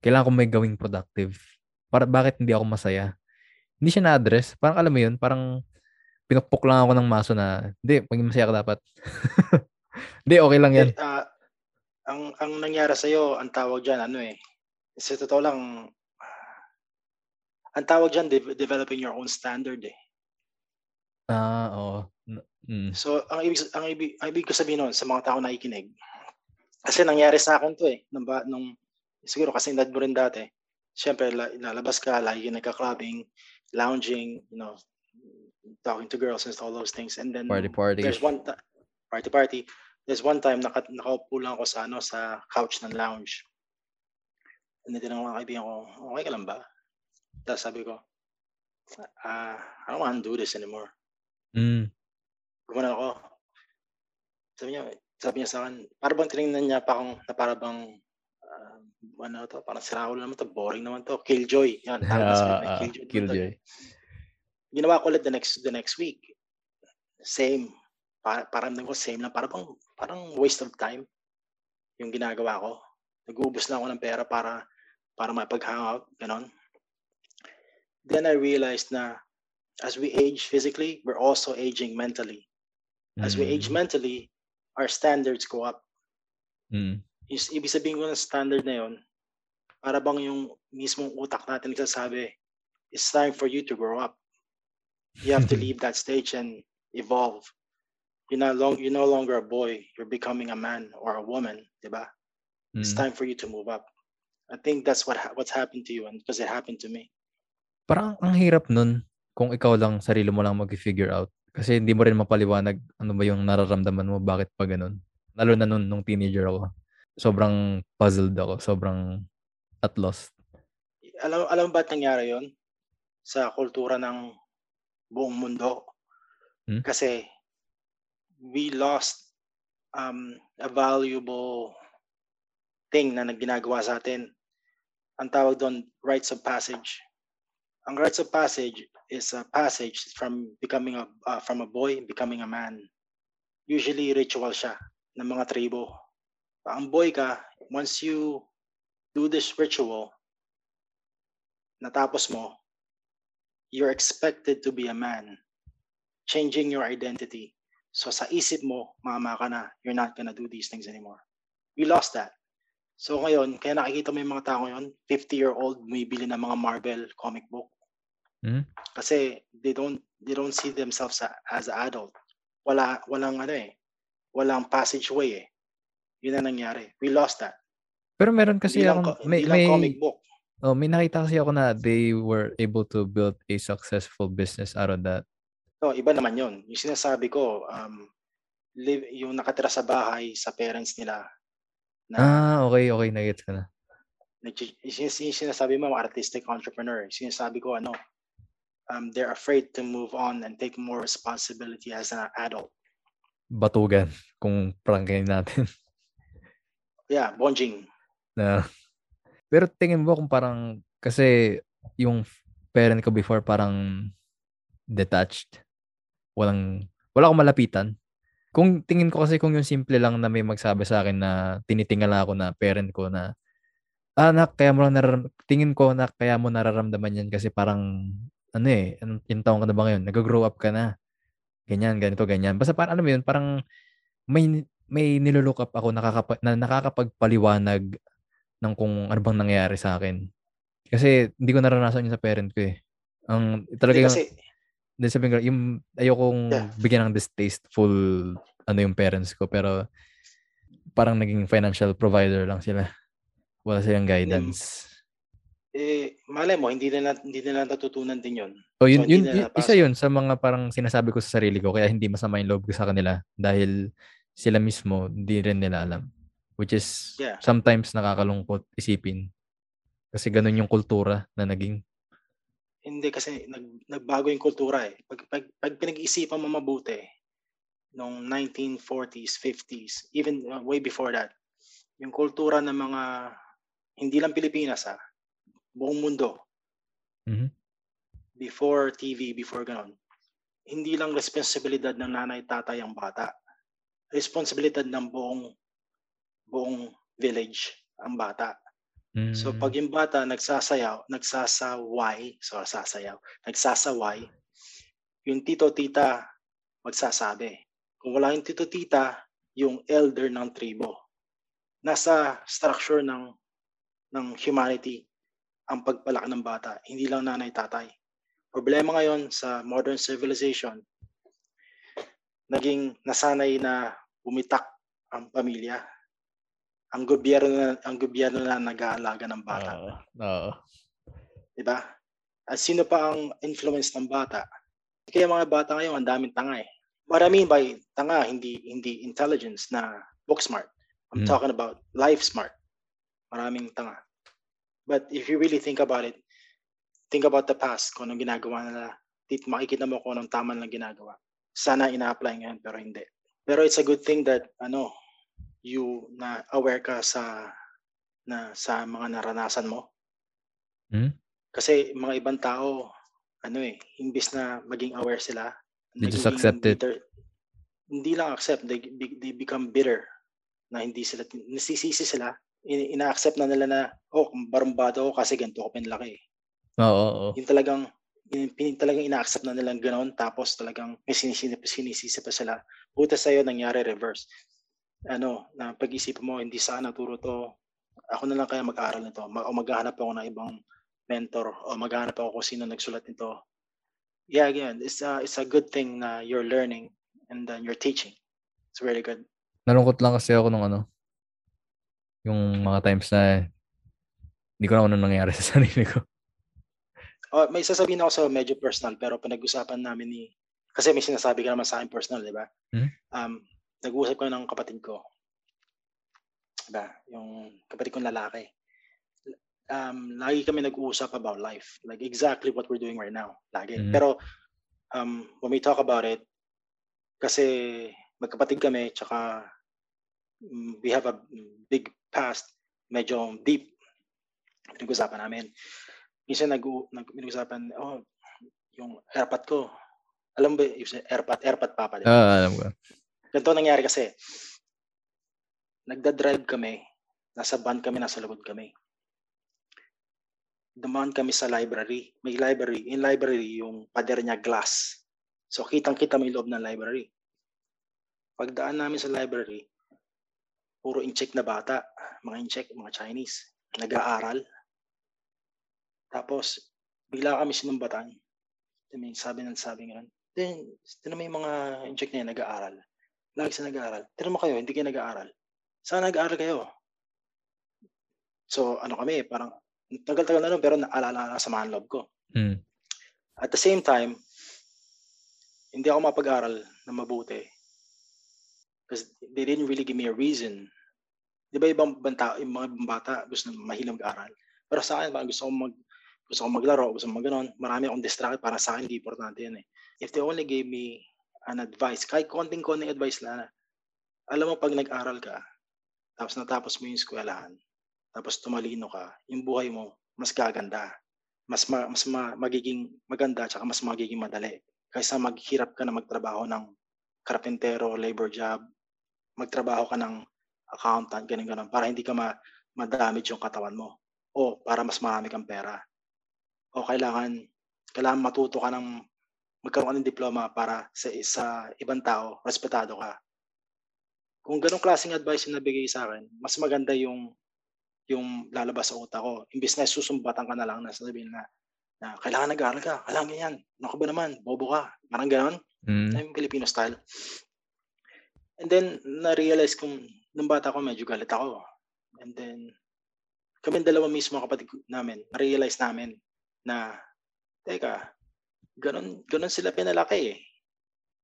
kailangan ko may gawing productive. Para bakit hindi ako masaya? Hindi siya na-address. Parang alam mo yun, parang pinukpok lang ako ng maso na, hindi, maging masaya ka dapat. [laughs] hindi, okay lang yan. Uh, ang ang nangyari sa iyo, ang tawag diyan ano eh. Sa totoo lang ang tawag diyan de- developing your own standard eh. Ah, oo. Mm. So ang ibig ang ibig, ang ibig ko sabihin noon sa mga tao na nakikinig. Kasi nangyari sa akin 'to eh nung, nung siguro kasi edad mo rin dati. Siyempre, lalabas ka, lagi nagka-clubbing, lounging, you know, talking to girls and all those things. And then party party. There's one ta- party party. There's one time naka, nakaupo lang ako sa ano sa couch ng lounge. And then tinanong mga kaibigan ko, okay ka lang ba? Tapos sabi ko, uh, I don't want to do this anymore. Mm. Gumana ako. Sabi niya, sabi niya sa akin, para bang tinignan niya pa akong na para bang uh, ano to, parang siraulo naman to, boring naman to, killjoy. Yan, uh, uh, killjoy. killjoy. Ginawa ko ulit the next the next week. Same para, parang ko same lang. Para bang, parang waste of time yung ginagawa ko. Nag-uubos na ako ng pera para para mapag-hangout, ganon. Then I realized na as we age physically, we're also aging mentally. As mm. we age mm. mentally, our standards go up. Mm. Is, ibig sabihin ko ng standard na yon, para bang yung mismong utak natin nagsasabi, it's time for you to grow up. You have to [laughs] leave that stage and evolve you're not long you're no longer a boy you're becoming a man or a woman diba mm. it's time for you to move up I think that's what what's happened to you and because it happened to me parang ang hirap nun kung ikaw lang sarili mo lang mag-figure out kasi hindi mo rin mapaliwanag ano ba yung nararamdaman mo bakit pa ganun lalo na nun nung teenager ako sobrang puzzled ako sobrang at lost alam alam ba nangyari yon sa kultura ng buong mundo hmm? kasi we lost um, a valuable thing na ginagawa sa atin. Ang tawag doon, rites of passage. Ang rites of passage is a passage from becoming a uh, from a boy becoming a man. Usually ritual siya ng mga tribo. Ang boy ka, once you do this ritual, natapos mo, you're expected to be a man, changing your identity. So sa isip mo, mama ka na, you're not gonna do these things anymore. We lost that. So ngayon, kaya nakikita mo yung mga tao ngayon, 50-year-old bumibili ng mga Marvel comic book. Mm? Kasi they don't they don't see themselves as an adult. Wala walang ano eh. Walang passageway eh. Yun ang nangyari. We lost that. Pero meron kasi hindi ako, lang, may, may comic book. Oh, may nakita kasi ako na they were able to build a successful business out of that. No, iba naman yon. Yung sinasabi ko, um, live, yung nakatira sa bahay sa parents nila. Na, Ah, okay, okay. Nagets ko na. nag- sinasabi mo, artistic entrepreneur. Sinasabi ko, ano, um, they're afraid to move on and take more responsibility as an adult. Batugan kung prangkin natin. [laughs] Yeah, bonging. na pero tingin mo kung parang kasi yung parent ko before parang detached. Walang wala akong malapitan. Kung tingin ko kasi kung yung simple lang na may magsabi sa akin na tinitingala ako na parent ko na ah, nak, kaya mo lang nararam- tingin ko na kaya mo nararamdaman yan kasi parang ano eh, anong- yung taong ka na ba ngayon? Nag-grow up ka na. Ganyan, ganito, ganyan. Basta parang ano mo yun, parang may may nilulook up ako nakakapa, na nakakapagpaliwanag ng kung ano bang nangyayari sa akin. Kasi hindi ko naranasan yun sa parent ko eh. Ang talaga yung, kasi, hindi sabihin ko, yung ayokong Yeah. bigyan ng distasteful ano yung parents ko pero parang naging financial provider lang sila. Wala silang guidance. Eh, malay mo, hindi nila, hindi nila natutunan din yun. O yun, So, yun, yun- isa yun sa mga parang sinasabi ko sa sarili ko kaya hindi masama yung loob ko sa kanila dahil sila mismo hindi rin nila alam. Which is Yeah. sometimes nakakalungkot isipin. Kasi ganun yung kultura na naging. Hindi kasi nag, nagbago yung kultura eh. Pag, pag, pag pinag-iisipan mo mabuti, noong 1940s, 50s, even uh, way before that, yung kultura ng mga, hindi lang Pilipinas ha, buong mundo, Mhm. before TV, before ganon, hindi lang responsibilidad ng nanay tatay ang bata. Responsibilidad ng buong buong village ang bata. So Mm. pag yung bata nagsasayaw, nagsasaway, so sasayaw, nagsasaway, yung tito tita magsasabi. Kung wala yung tito tita, yung elder ng tribo. Nasa structure ng ng humanity ang pagpalaki ng bata, hindi lang nanay tatay. Problema ngayon sa modern civilization, naging nasanay na bumitak ang pamilya. Ang gobyerno na, ang gobyerno na nag-aalaga ng bata. Oo. Oo. Di ba? At sino pa ang influence ng bata? Kaya mga bata ngayon, ang daming tanga eh. What I mean by tanga, hindi hindi intelligence na book smart. I'm Mm. talking about life smart. Maraming tanga. But if you really think about it, think about the past, kung anong ginagawa nila, tit makikita mo kung anong tama lang ginagawa. Sana ina-apply ngayon, pero hindi. Pero it's a good thing that, ano, you na aware ka sa na sa mga naranasan mo. Hmm? Kasi mga ibang tao, ano eh, imbis na maging aware sila, They just accept it. bitter- Hindi lang accept, they, they become bitter na hindi sila, nasisisi sila, ina-accept na nila na, oh, barumbado ako kasi ganito ako pinlaki. Oo, oo. Yung talagang, yung, pin- talagang ina-accept na nilang ganoon, tapos talagang may sinisisi, sinisisi pa sila. Buta sa'yo, nangyari reverse. Ano, na pag-isip mo, hindi sana turo to, ako na lang kaya mag-aaral nito, Ma- o maghahanap ako ng ibang mentor, o maghahanap ako kung sino nagsulat nito. Yeah, again, it's a, it's a good thing na you're learning and then you're teaching. It's very good. Nalungkot lang kasi ako nung ano, yung mga times na hindi ko na ano nangyari [laughs] sa sarili ko. Oh, may sasabihin ako sa medyo personal pero pinag-usapan namin ni kasi may sinasabi ka naman sa akin personal, di ba? Hmm? Um, nag-uusap ko ng kapatid ko. Diba? Yung kapatid kong lalaki. Um, lagi kami nag-uusap about life. Like exactly what we're doing right now. Lagi. Mhm. Pero um, when we talk about it, kasi magkapatid kami, tsaka we have a big past, medyo deep. Pinag-usapan namin minsan nag nag usapan oh yung airpot ko alam ba yung airpot airpot papa di ba? Ah, alam ko. ganito nangyari kasi nagda-drive kami nasa van kami nasa likod kami dumaan kami sa library may library in library yung pader niya glass so kitang kita mo yung loob ng library pagdaan namin sa library puro incheck na bata mga incheck mga Chinese nag-aaral tapos, bigla kami sinumbatan. Then, sabi ng sabi nga, then, tinan mo yung mga incheck na yan, nag-aaral. Lagi sa nag-aaral. Tinan mo kayo, hindi kayo nag-aaral. Saan nag-aaral kayo? So, ano kami, parang, tagal-tagal na nun, pero naalala na sa mga loob ko. Hmm. At the same time, hindi ako mapag-aral na mabuti Because they didn't really give me a reason. Di ba ibang banta, yung mga ibang bata gusto mahilig mag-aral. Pero sa akin, parang gusto ko mag gusto ko maglaro, gusto ko mag marami akong distracted para sa akin, hindi importante yan eh. If they only gave me an advice, kahit konting-konting advice na, alam mo pag nag-aral ka, tapos natapos mo yung eskwelahan, tapos tumalino ka, yung buhay mo, mas gaganda. Mas, ma, mas ma, magiging maganda, tsaka mas magiging madali. Kaysa maghirap ka na magtrabaho ng karpentero, labor job, magtrabaho ka ng accountant, ganun ganun, para hindi ka ma, madamage yung katawan mo. O para mas marami kang pera. O kailangan, kailangan matuto ka ng magkaroon ka ng diploma para sa, sa ibang tao, respetado ka. Kung ganong klaseng advice yung nabigay sa akin, mas maganda yung yung lalabas sa utak ko. Imbis na susumbatan ka na lang na sabihin na, na kailangan nag-aaral ka, kailangan ganyan. Ano ka ba naman? Bobo ka. Parang gano'n. Mm. Yung Filipino style. And then, na-realize kong, nung bata ko, medyo galit ako. And then, kami dalawa mismo kapatid namin, na-realize namin na, teka, ganun, ganun sila pinalaki eh.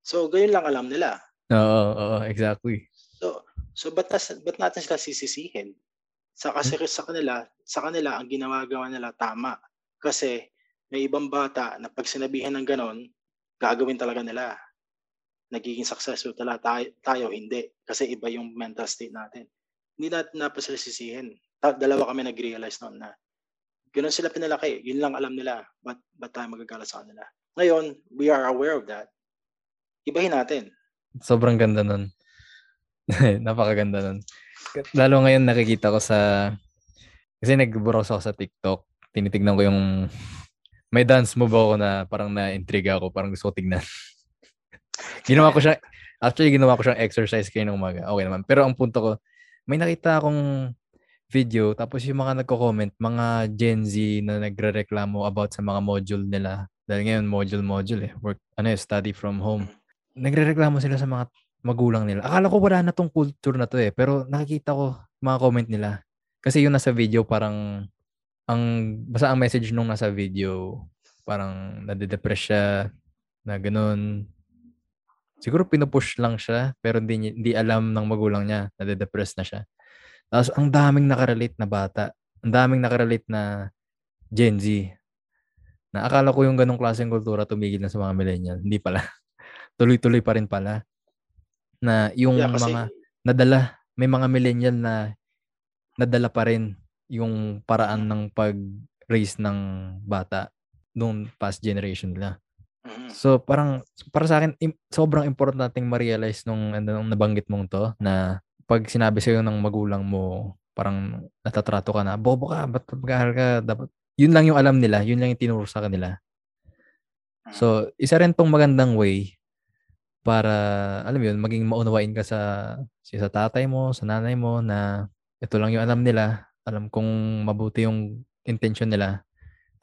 So, ganyan lang alam nila. Oo, oo, exactly. So, so ba't, nas, ba't natin sila sisisihin? Sa kasi sa kanila, sa kanila ang ginagawa nila tama. Kasi may ibang bata na pag sinabihan ng ganon, gagawin talaga nila. Nagiging successful talaga tayo, tayo hindi. Kasi iba yung mental state natin. Hindi natin na sila sisihin. Dalawa kami nag-realize noon na ganun sila pinalaki. Yun lang alam nila. Ba't, ba't tayo magagala sa kanila? Ngayon, we are aware of that. Ibahin natin. Sobrang ganda nun. [laughs] Napakaganda nun. Lalo ngayon nakikita ko sa kasi nag-browse ako sa TikTok. Tinitignan ko yung may dance move ako na parang na-intriga ako, parang gusto ko tignan. [laughs] ginawa ko siya, actually ginawa ko siyang exercise kayo ng umaga. Okay naman. Pero ang punto ko, may nakita akong video, tapos yung mga nagko-comment, mga Gen Z na nagre-reklamo about sa mga module nila. Dahil ngayon, module-module eh. Work, ano eh, study from home. Nagre-reklamo sila sa mga magulang nila. Akala ko wala na tong culture na to eh. Pero nakikita ko mga comment nila. Kasi yung nasa video parang ang basta ang message nung nasa video parang nade-depress siya na ganun. Siguro pinupush lang siya pero hindi, hindi alam ng magulang niya nade-depress na siya. Tapos ang daming nakarelate na bata. Ang daming nakarelate na Gen Z. Na akala ko yung ganong klaseng kultura tumigil na sa mga millennial. Hindi pala. [laughs] Tuloy-tuloy pa rin pala na yung yeah, kasi, mga nadala, may mga millennial na nadala pa rin yung paraan ng pag-raise ng bata nung past generation nila. Mm-hmm. So parang para sa akin im- sobrang important nating ma-realize nung ano nung nabanggit mong to na pag sinabi sa ng magulang mo parang natatrato ka na bobo ka ba't mag ka dapat yun lang yung alam nila yun lang yung tinuro sa kanila so mm. isa rin tong magandang way para alam mo yun, maging maunawain ka sa sa tatay mo, sa nanay mo na ito lang yung alam nila, alam kung mabuti yung intention nila.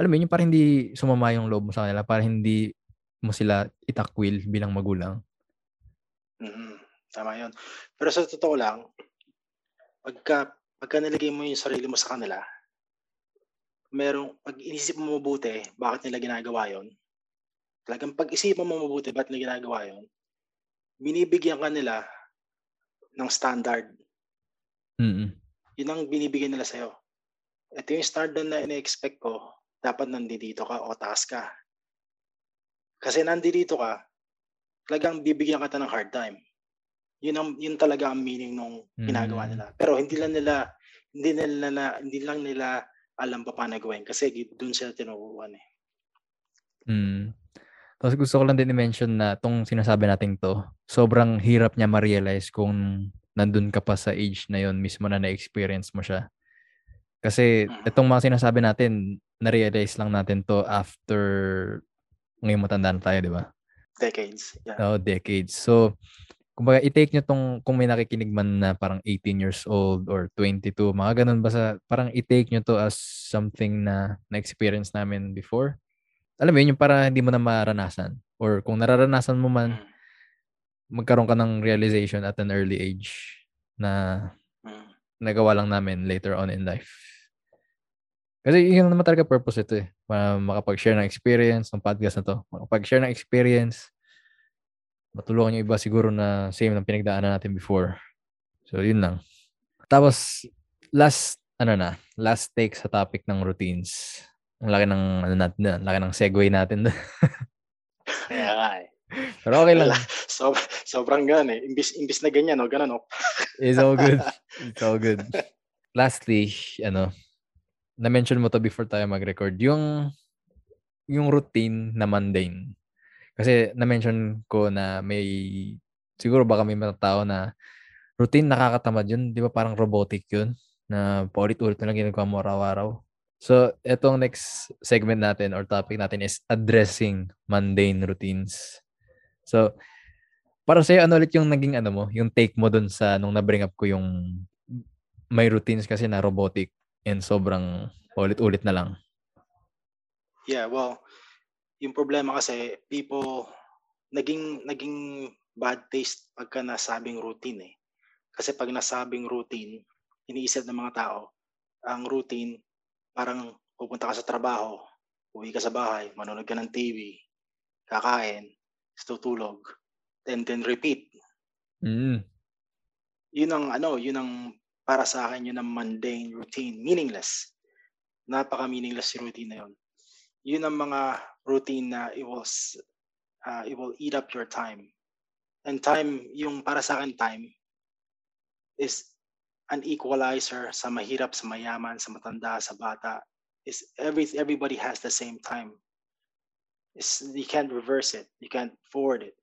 Alam mo yun, yung para hindi sumama yung loob mo sa kanila, para hindi mo sila itakwil bilang magulang. Mm-hmm. Tama yun. Pero sa totoo lang, pagka, pagka nilagay mo yung sarili mo sa kanila, merong, pag inisip mo mabuti, bakit nila ginagawa yon talagang pag-isip mo mabuti, bakit nila ginagawa yon binibigyan ka nila ng standard. Mm. Yun ang binibigyan nila sa'yo. Ito yung standard na ina-expect ko, dapat nandito ka o taas ka. Kasi nandito ka, talagang bibigyan ka ta ng hard time. Yun ang yun talaga ang meaning nung ginagawa mm. nila. Pero hindi lang nila hindi nila na, hindi lang nila alam pa paano gawin kasi doon sila tinuruan eh. Mm. Tapos gusto ko lang din i-mention na tong sinasabi nating to, sobrang hirap niya ma-realize kung nandun ka pa sa age na yon mismo na na-experience mo siya. Kasi mm. itong mga sinasabi natin, na-realize lang natin to after ngayon matanda na tayo, di ba? Decades. Yeah. Oo, decades. So, kumbaga, i-take nyo tong, kung may nakikinig man na parang 18 years old or 22, mga ganun ba sa, parang i-take nyo to as something na na-experience namin before alam mo yun, yung para hindi mo na maranasan. Or kung nararanasan mo man, mm. magkaroon ka ng realization at an early age na mm. nagawa lang namin later on in life. Kasi yun naman talaga purpose ito eh. Para makapag-share ng experience ng podcast na to. Makapag-share ng experience matulungan yung iba siguro na same ng pinagdaanan natin before. So, yun lang. Tapos, last, ano na, last take sa topic ng routines. Ang laki ng, ano natin, ang laki ng segue natin. [laughs] Kaya nga eh. Pero okay lang. So, sobrang gan eh. Imbis, imbis na ganyan, no? Ganun, no? It's all good. [laughs] It's all good. Lastly, ano, na-mention mo to before tayo mag-record, yung yung routine na mundane. Kasi na-mention ko na may, siguro baka may mga tao na routine nakakatamad yun. Di ba parang robotic yun? Na paulit-ulit na lang ginagawa mo araw-araw. So, etong next segment natin or topic natin is addressing mundane routines. So, para sa'yo, ano ulit yung naging ano mo, yung take mo dun sa nung na-bring up ko yung may routines kasi na robotic and sobrang paulit-ulit na lang. Yeah, well, yung problema kasi people naging naging bad taste pagka nasabing routine eh. Kasi pag nasabing routine, iniisip ng mga tao, ang routine parang pupunta ka sa trabaho, uwi ka sa bahay, manonood ka ng TV, kakain, tutulog, then then repeat. Mm. Yun ang ano, yun ang para sa akin yun ang mundane routine, meaningless. Napaka-meaningless yung routine na yun. Yun ang mga routine na it will uh, it will eat up your time. And time, yung para sa akin time is an equalizer sa mahirap, sa mayaman, sa matanda, sa bata. Is every everybody has the same time. Is you can't reverse it. You can't forward it.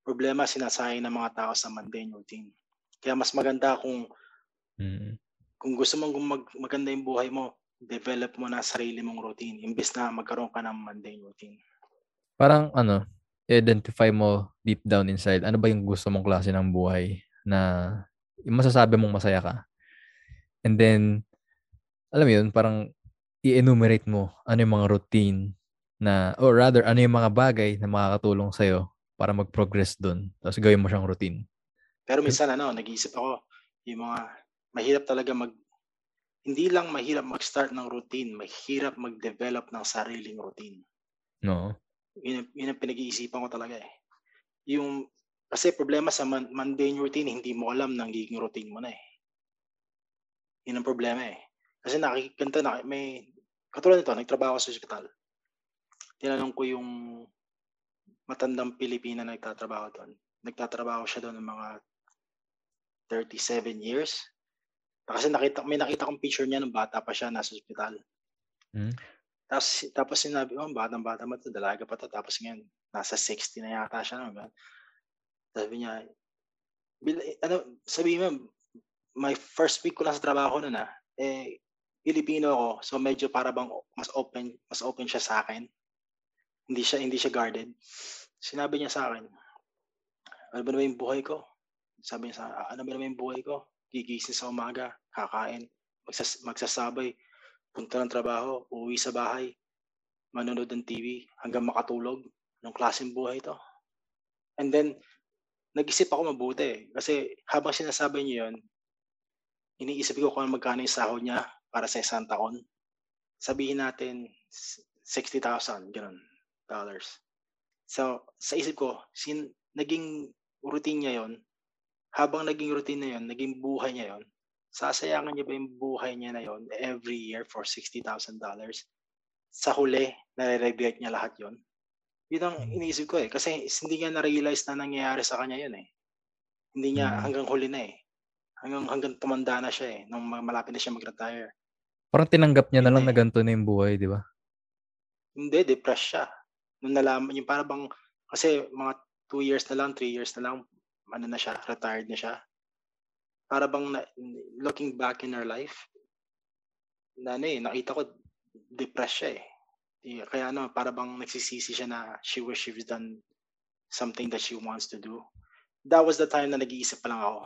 Problema sinasayang ng mga tao sa mundane routine. Kaya mas maganda kung mm. kung gusto mong mag, maganda yung buhay mo, develop mo na sarili mong routine imbes na magkaroon ka ng mundane routine. Parang ano, identify mo deep down inside, ano ba yung gusto mong klase ng buhay na masasabi mong masaya ka. And then, alam mo yun, parang i-enumerate mo ano yung mga routine na, or rather, ano yung mga bagay na makakatulong sa'yo para mag-progress doon. Tapos gawin mo siyang routine. Pero minsan, ano, nag-iisip ako, yung mga, mahirap talaga mag, hindi lang mahirap mag-start ng routine, mahirap mag-develop ng sariling routine. No. Yun, yun ang pinag-iisipan ko talaga eh. Yung, kasi problema sa mundane routine, hindi mo alam nang giging routine mo na eh. Yun ang problema eh. Kasi nakikita na, may, katulad nito, nagtrabaho sa ospital. Tinanong ko yung matandang Pilipina na nagtatrabaho doon. Nagtatrabaho siya doon ng mga 37 years. Kasi nakita, may nakita kong picture niya nung bata pa siya nasa ospital. Hmm. Tapos, tapos sinabi, oh, batang bata mo to, dalaga pa to. Tapos ngayon, nasa 60 na yata siya. No? Sabi niya, bil, ano, sabi mo, my first week ko lang sa trabaho noon ah, eh, Pilipino ako, so medyo para bang mas open, mas open siya sa akin. Hindi siya, hindi siya guarded. Sinabi niya sa akin, ano ba naman yung buhay ko? Sabi niya sa akin, ano ba naman yung buhay ko? Gigising sa umaga, kakain, magsas, magsasabay, punta ng trabaho, uwi sa bahay, manonood ng TV hanggang makatulog. Anong klaseng buhay to? And then, nag-isip ako mabuti. Kasi habang sinasabi niyo yun, iniisip ko kung magkano yung sahod niya para sa isang taon. Sabihin natin 60,000, ganun, dollars. So, sa isip ko, sin, naging routine niya yon habang naging routine na yon naging buhay niya yon sasayangan niya ba yung buhay niya na yon every year for $60,000? Sa huli, nare-regret niya lahat yon Yun ang iniisip ko eh. Kasi hindi niya na-realize na nangyayari sa kanya yun eh. Hindi niya hmm. hanggang huli na eh. Hanggang, hanggang tumanda na siya eh. Nung malapit na siya mag-retire. Parang tinanggap niya na lang na ganito na yung buhay, di ba? Hindi, depressed siya. Nung nalaman, yung para bang, kasi mga 2 years na lang, 3 years na lang, ano na siya, retired na siya. Para bang na, looking back in her life, na ano eh, nakita ko, depressed siya eh. Kaya ano, para bang nagsisisi siya na she wish she's done something that she wants to do. That was the time na nag-iisip pa lang ako.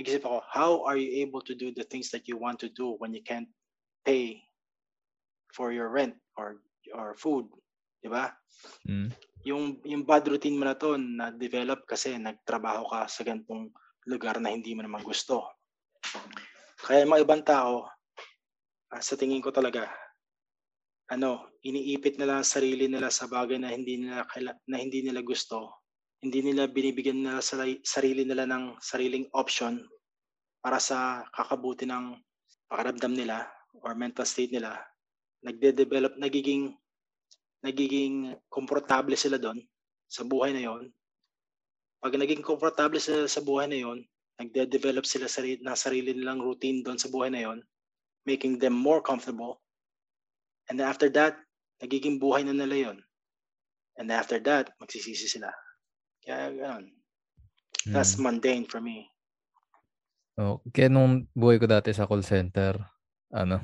Nag-iisip ako, how are you able to do the things that you want to do when you can't pay for your rent or or food, 'di ba? Mm. Yung yung bad routine mo na to na develop kasi nagtrabaho ka sa ganitong lugar na hindi mo naman gusto. Kaya mga ibang tao, uh, sa tingin ko talaga, ano, iniipit nila ang sarili nila sa bagay na hindi nila na hindi nila gusto hindi nila binibigyan nila sa sarili nila ng sariling option para sa kakabuti ng pakiramdam nila or mental state nila, nagde-develop, nagiging nagiging komportable sila doon sa buhay na yon. Pag naging komportable sila sa buhay na yon, nagde-develop sila sa ng sarili nilang routine doon sa buhay na yon, making them more comfortable. And after that, nagiging buhay na nila yon. And after that, magsisisi sila. Kaya gano'n. That's mm. mundane for me. Oh, kaya nung buhay ko dati sa call center, ano,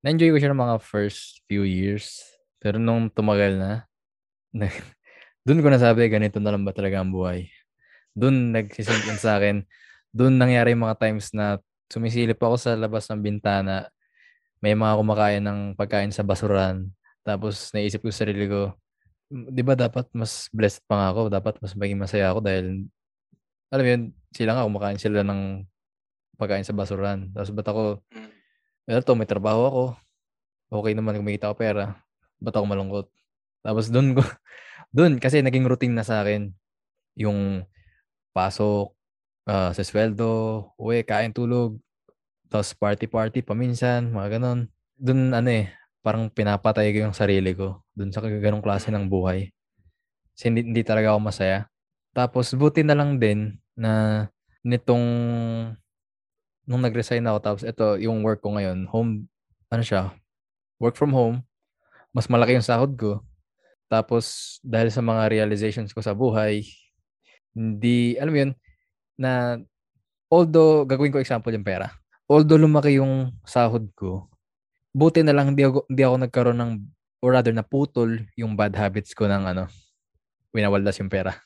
na-enjoy ko siya ng mga first few years. Pero nung tumagal na, [laughs] na doon ko nasabi, ganito na lang ba talaga ang buhay. Doon nagsisink in sa akin. Doon nangyari yung mga times na sumisilip ako sa labas ng bintana. May mga kumakain ng pagkain sa basuran. Tapos naisip ko sa sarili ko, 'di ba dapat mas blessed pa nga ako, dapat mas maging masaya ako dahil alam mo yun, sila nga kumakain sila ng pagkain sa basuran. Tapos ba't ako, mm. well, to, may trabaho ako. Okay naman, kumikita ako pera. Ba't ako malungkot? Tapos doon ko, [laughs] doon kasi naging routine na sa akin yung pasok, uh, sa sweldo, uwi, kain, tulog, tapos party-party paminsan, mga ganon. Doon ano eh, parang pinapatay ko yung sarili ko dun sa ganong klase ng buhay. Kasi hindi, hindi talaga ako masaya. Tapos buti na lang din na nitong nung nag-resign ako tapos ito yung work ko ngayon, home ano siya, work from home. Mas malaki yung sahod ko. Tapos dahil sa mga realizations ko sa buhay, hindi alam mo yun na although gagawin ko example yung pera. Although lumaki yung sahod ko, buti na lang hindi ako, hindi ako nagkaroon ng or rather naputol yung bad habits ko ng ano winawaldas yung pera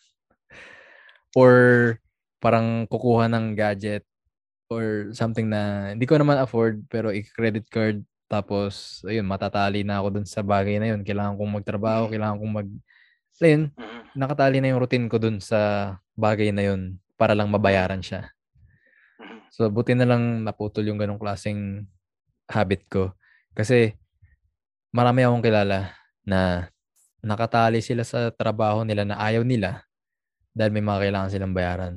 or parang kukuha ng gadget or something na hindi ko naman afford pero i-credit card tapos ayun matatali na ako dun sa bagay na yun kailangan kong magtrabaho mm. kailangan kong mag ayun mm. nakatali na yung routine ko dun sa bagay na yun para lang mabayaran siya mm. so buti na lang naputol yung ganong klaseng habit ko kasi marami akong kilala na nakatali sila sa trabaho nila na ayaw nila dahil may mga kailangan silang bayaran.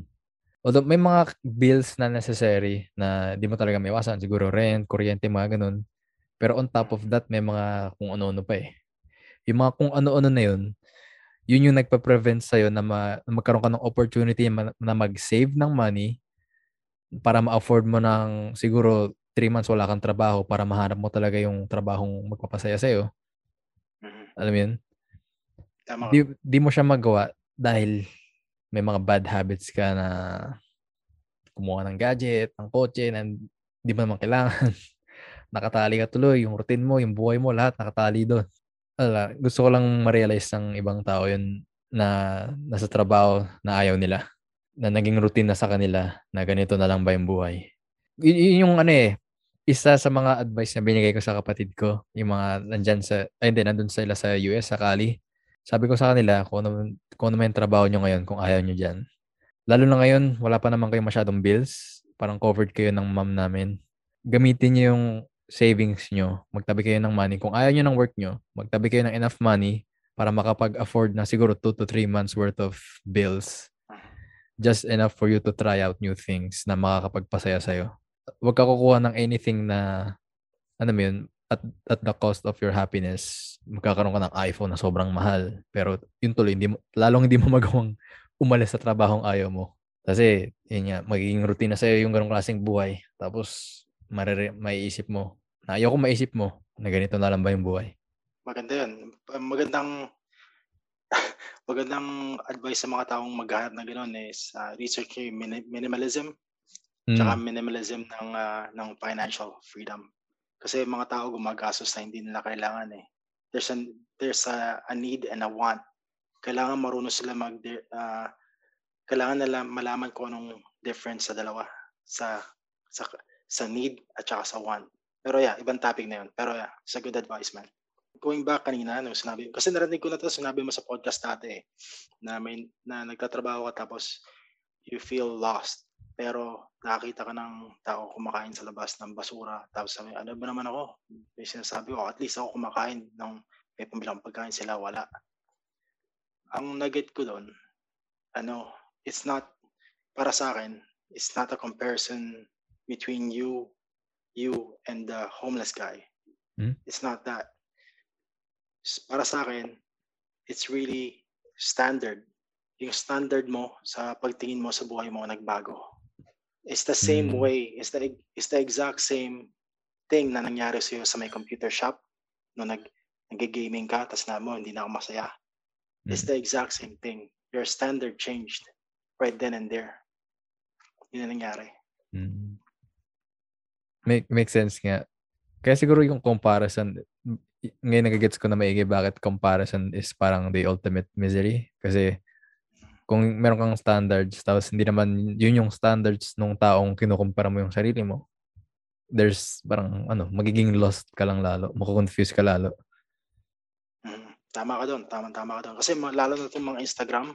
Although may mga bills na necessary na di mo talaga maiwasan. Siguro rent, kuryente, mga ganun. Pero on top of that, may mga kung ano-ano pa eh. Yung mga kung ano-ano na yun, yun yung nagpa-prevent sa'yo na, ma- na magkaroon ka ng opportunity na, na mag-save ng money para ma-afford mo ng siguro three months wala kang trabaho para mahanap mo talaga yung trabahong magpapasaya sa'yo. Mm-hmm. Alam mo yun? Tama. Di, di mo siya magawa dahil may mga bad habits ka na kumuha ng gadget, ng kotse, na hindi mo naman kailangan. [laughs] nakatali ka tuloy, yung routine mo, yung buhay mo, lahat nakatali doon. Ala, gusto ko lang ma-realize ng ibang tao yun na nasa trabaho na ayaw nila. Na naging routine na sa kanila na ganito na lang ba yung buhay. Y- yung ano eh, isa sa mga advice na binigay ko sa kapatid ko, yung mga nandyan sa, ay hindi, nandun sila sa US, sa Cali. Sabi ko sa kanila, kung ano, kung ano yung trabaho nyo ngayon, kung ayaw nyo dyan. Lalo na ngayon, wala pa naman kayo masyadong bills. Parang covered kayo ng mom namin. Gamitin nyo yung savings nyo. Magtabi kayo ng money. Kung ayaw nyo ng work nyo, magtabi kayo ng enough money para makapag-afford na siguro 2 to 3 months worth of bills. Just enough for you to try out new things na makakapagpasaya sa'yo wag ka kukuha ng anything na ano yun, at, at the cost of your happiness, magkakaroon ka ng iPhone na sobrang mahal. Pero yun tuloy, hindi mo, lalong hindi mo magawang umalis sa trabahong ayaw mo. Kasi, yun nga, magiging routine na sa'yo yung ganong klaseng buhay. Tapos, marire, maiisip mo, na ayaw ko maisip mo na ganito na lang ba yung buhay. Maganda yan. Magandang [laughs] magandang advice sa mga taong maghahanap na gano'n is uh, research yung minimalism Tsaka mm. minimalism ng, ah, ng financial freedom. Kasi mga tao gumagastos na hindi nila kailangan eh. There's an there's a, a need and a want. Kailangan marunong sila mag uh, kailangan nila malaman kung anong difference sa dalawa sa sa sa need at saka sa want. Pero yeah, ibang topic na yun. Pero yeah, it's a good advice, man. Going back kanina, no, sinabi, kasi narinig ko na to, sinabi mo sa podcast dati eh, na, may, na nagtatrabaho ka tapos you feel lost pero nakakita ka ng tao kumakain sa labas ng basura. Tapos sabi, ano ba naman ako? May sinasabi ko, at least ako kumakain ng may pambilang pagkain sila, wala. Ang nugget ko doon, ano, it's not, para sa akin, it's not a comparison between you, you and the homeless guy. Hmm? It's not that. Para sa akin, it's really standard. Yung standard mo sa pagtingin mo sa buhay mo nagbago. It's the same Hmm. way, it's the, it's the exact same thing na nangyari sa'yo sa may computer shop no nag nag-gaming ka tapos na mo hindi na ako masaya. It's Mm. the exact same thing. Your standard changed right then and there. Yun ang nangyari. Mm. Make make sense nga. Kaya siguro yung comparison ngayon nagagets ko na maigi bakit comparison is parang the ultimate misery kasi kung meron kang standards tapos hindi naman yun yung standards nung taong kinukumpara mo yung sarili mo there's parang ano magiging lost ka lang lalo mako-confuse ka lalo tama ka doon, tama tama ka doon. Kasi lalo na itong mga Instagram,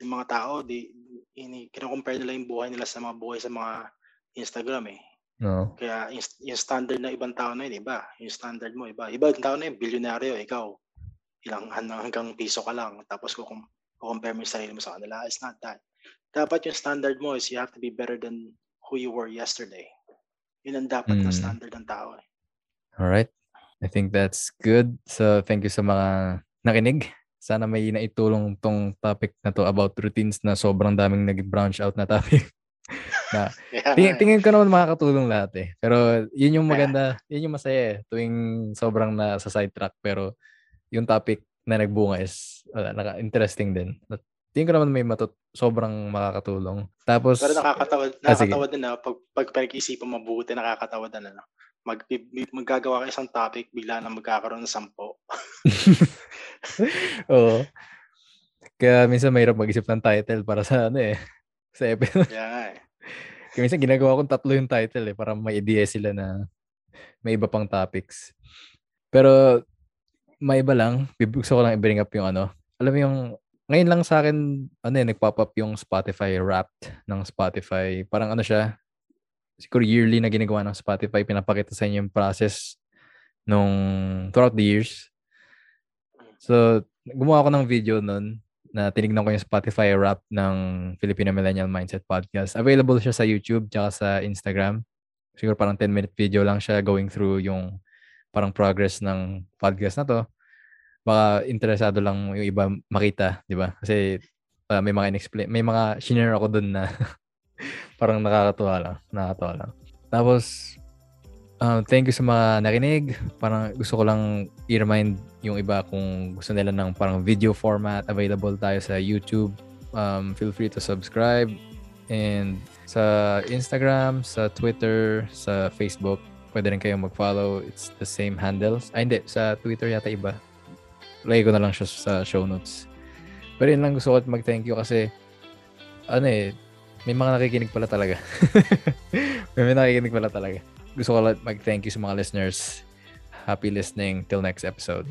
yung mga tao, di, ini, kinocompare nila yung buhay nila sa mga buhay sa mga Instagram eh. No Kaya yung, yung standard ng ibang tao na yun, iba. Yung standard mo, iba. Iba yung tao na yun, bilyonaryo, ikaw, ilang hanggang, hanggang piso ka lang. Tapos kung compare mo yung sarili mo sa kanila, it's not that. Dapat yung standard mo is you have to be better than who you were yesterday. Yun ang dapat Mm. standard ng tao eh. Alright. I think that's good. So, thank you sa mga nakinig. Sana may naitulong tong topic na to about routines na sobrang daming nag-branch out na topic. [laughs] na, [laughs] nga eh. tingin ko naman makakatulong lahat eh. Pero yun yung maganda, yun yung masaya eh. Tuwing sobrang na sa sidetrack. Pero yung topic na nagbunga is wala, naka, interesting din. At tingin ko naman may matut sobrang makakatulong. Tapos, Pero nakakatawa, Ah, nakakatawa din na pag, pag pinag-isipan mabuti, nakakatawa din ano. Mag, maggagawa ka isang topic, bigla na magkakaroon ng sampo. [laughs] oo. Kaya minsan mahirap mag-isip ng title para sa ano eh. Sa episode. Nga eh. Minsan ginagawa kong tatlo yung title eh para may idea sila na may iba pang topics. Pero may iba lang, gusto ko lang i-bring up yung ano. Alam mo yung ngayon lang sa akin ano eh nagpop up yung Spotify Wrapped ng Spotify. Parang ano siya siguro yearly na ginagawa ng Spotify pinapakita sa inyo yung process nung throughout the years. So, gumawa ako ng video nun na tinignan ko yung Spotify rap ng Filipino Millennial Mindset Podcast. Available siya sa YouTube tsaka sa Instagram. Siguro parang 10-minute video lang siya going through yung parang progress ng podcast na to. Baka interesado lang yung iba makita, di ba? Kasi uh, may mga inexplain, may mga shinare ako dun na [laughs] parang nakakatuwa lang. Nakakatuwa lang. Tapos, um, thank you sa mga nakinig. Parang gusto ko lang i-remind yung iba kung gusto nila ng parang video format. Available tayo sa YouTube. Um, feel free to subscribe. And sa Instagram, sa Twitter, sa Facebook, pwede rin kayong mag-follow. It's the same handles. Ay, hindi. Sa Twitter yata iba. Lagay ko na lang siya sa show notes. Pero yun lang gusto ko at mag-thank you kasi ano eh, may mga nakikinig pala talaga. [laughs] may mga nakikinig pala talaga. Gusto ko mag-thank you sa mga listeners. Happy listening. Till next episode.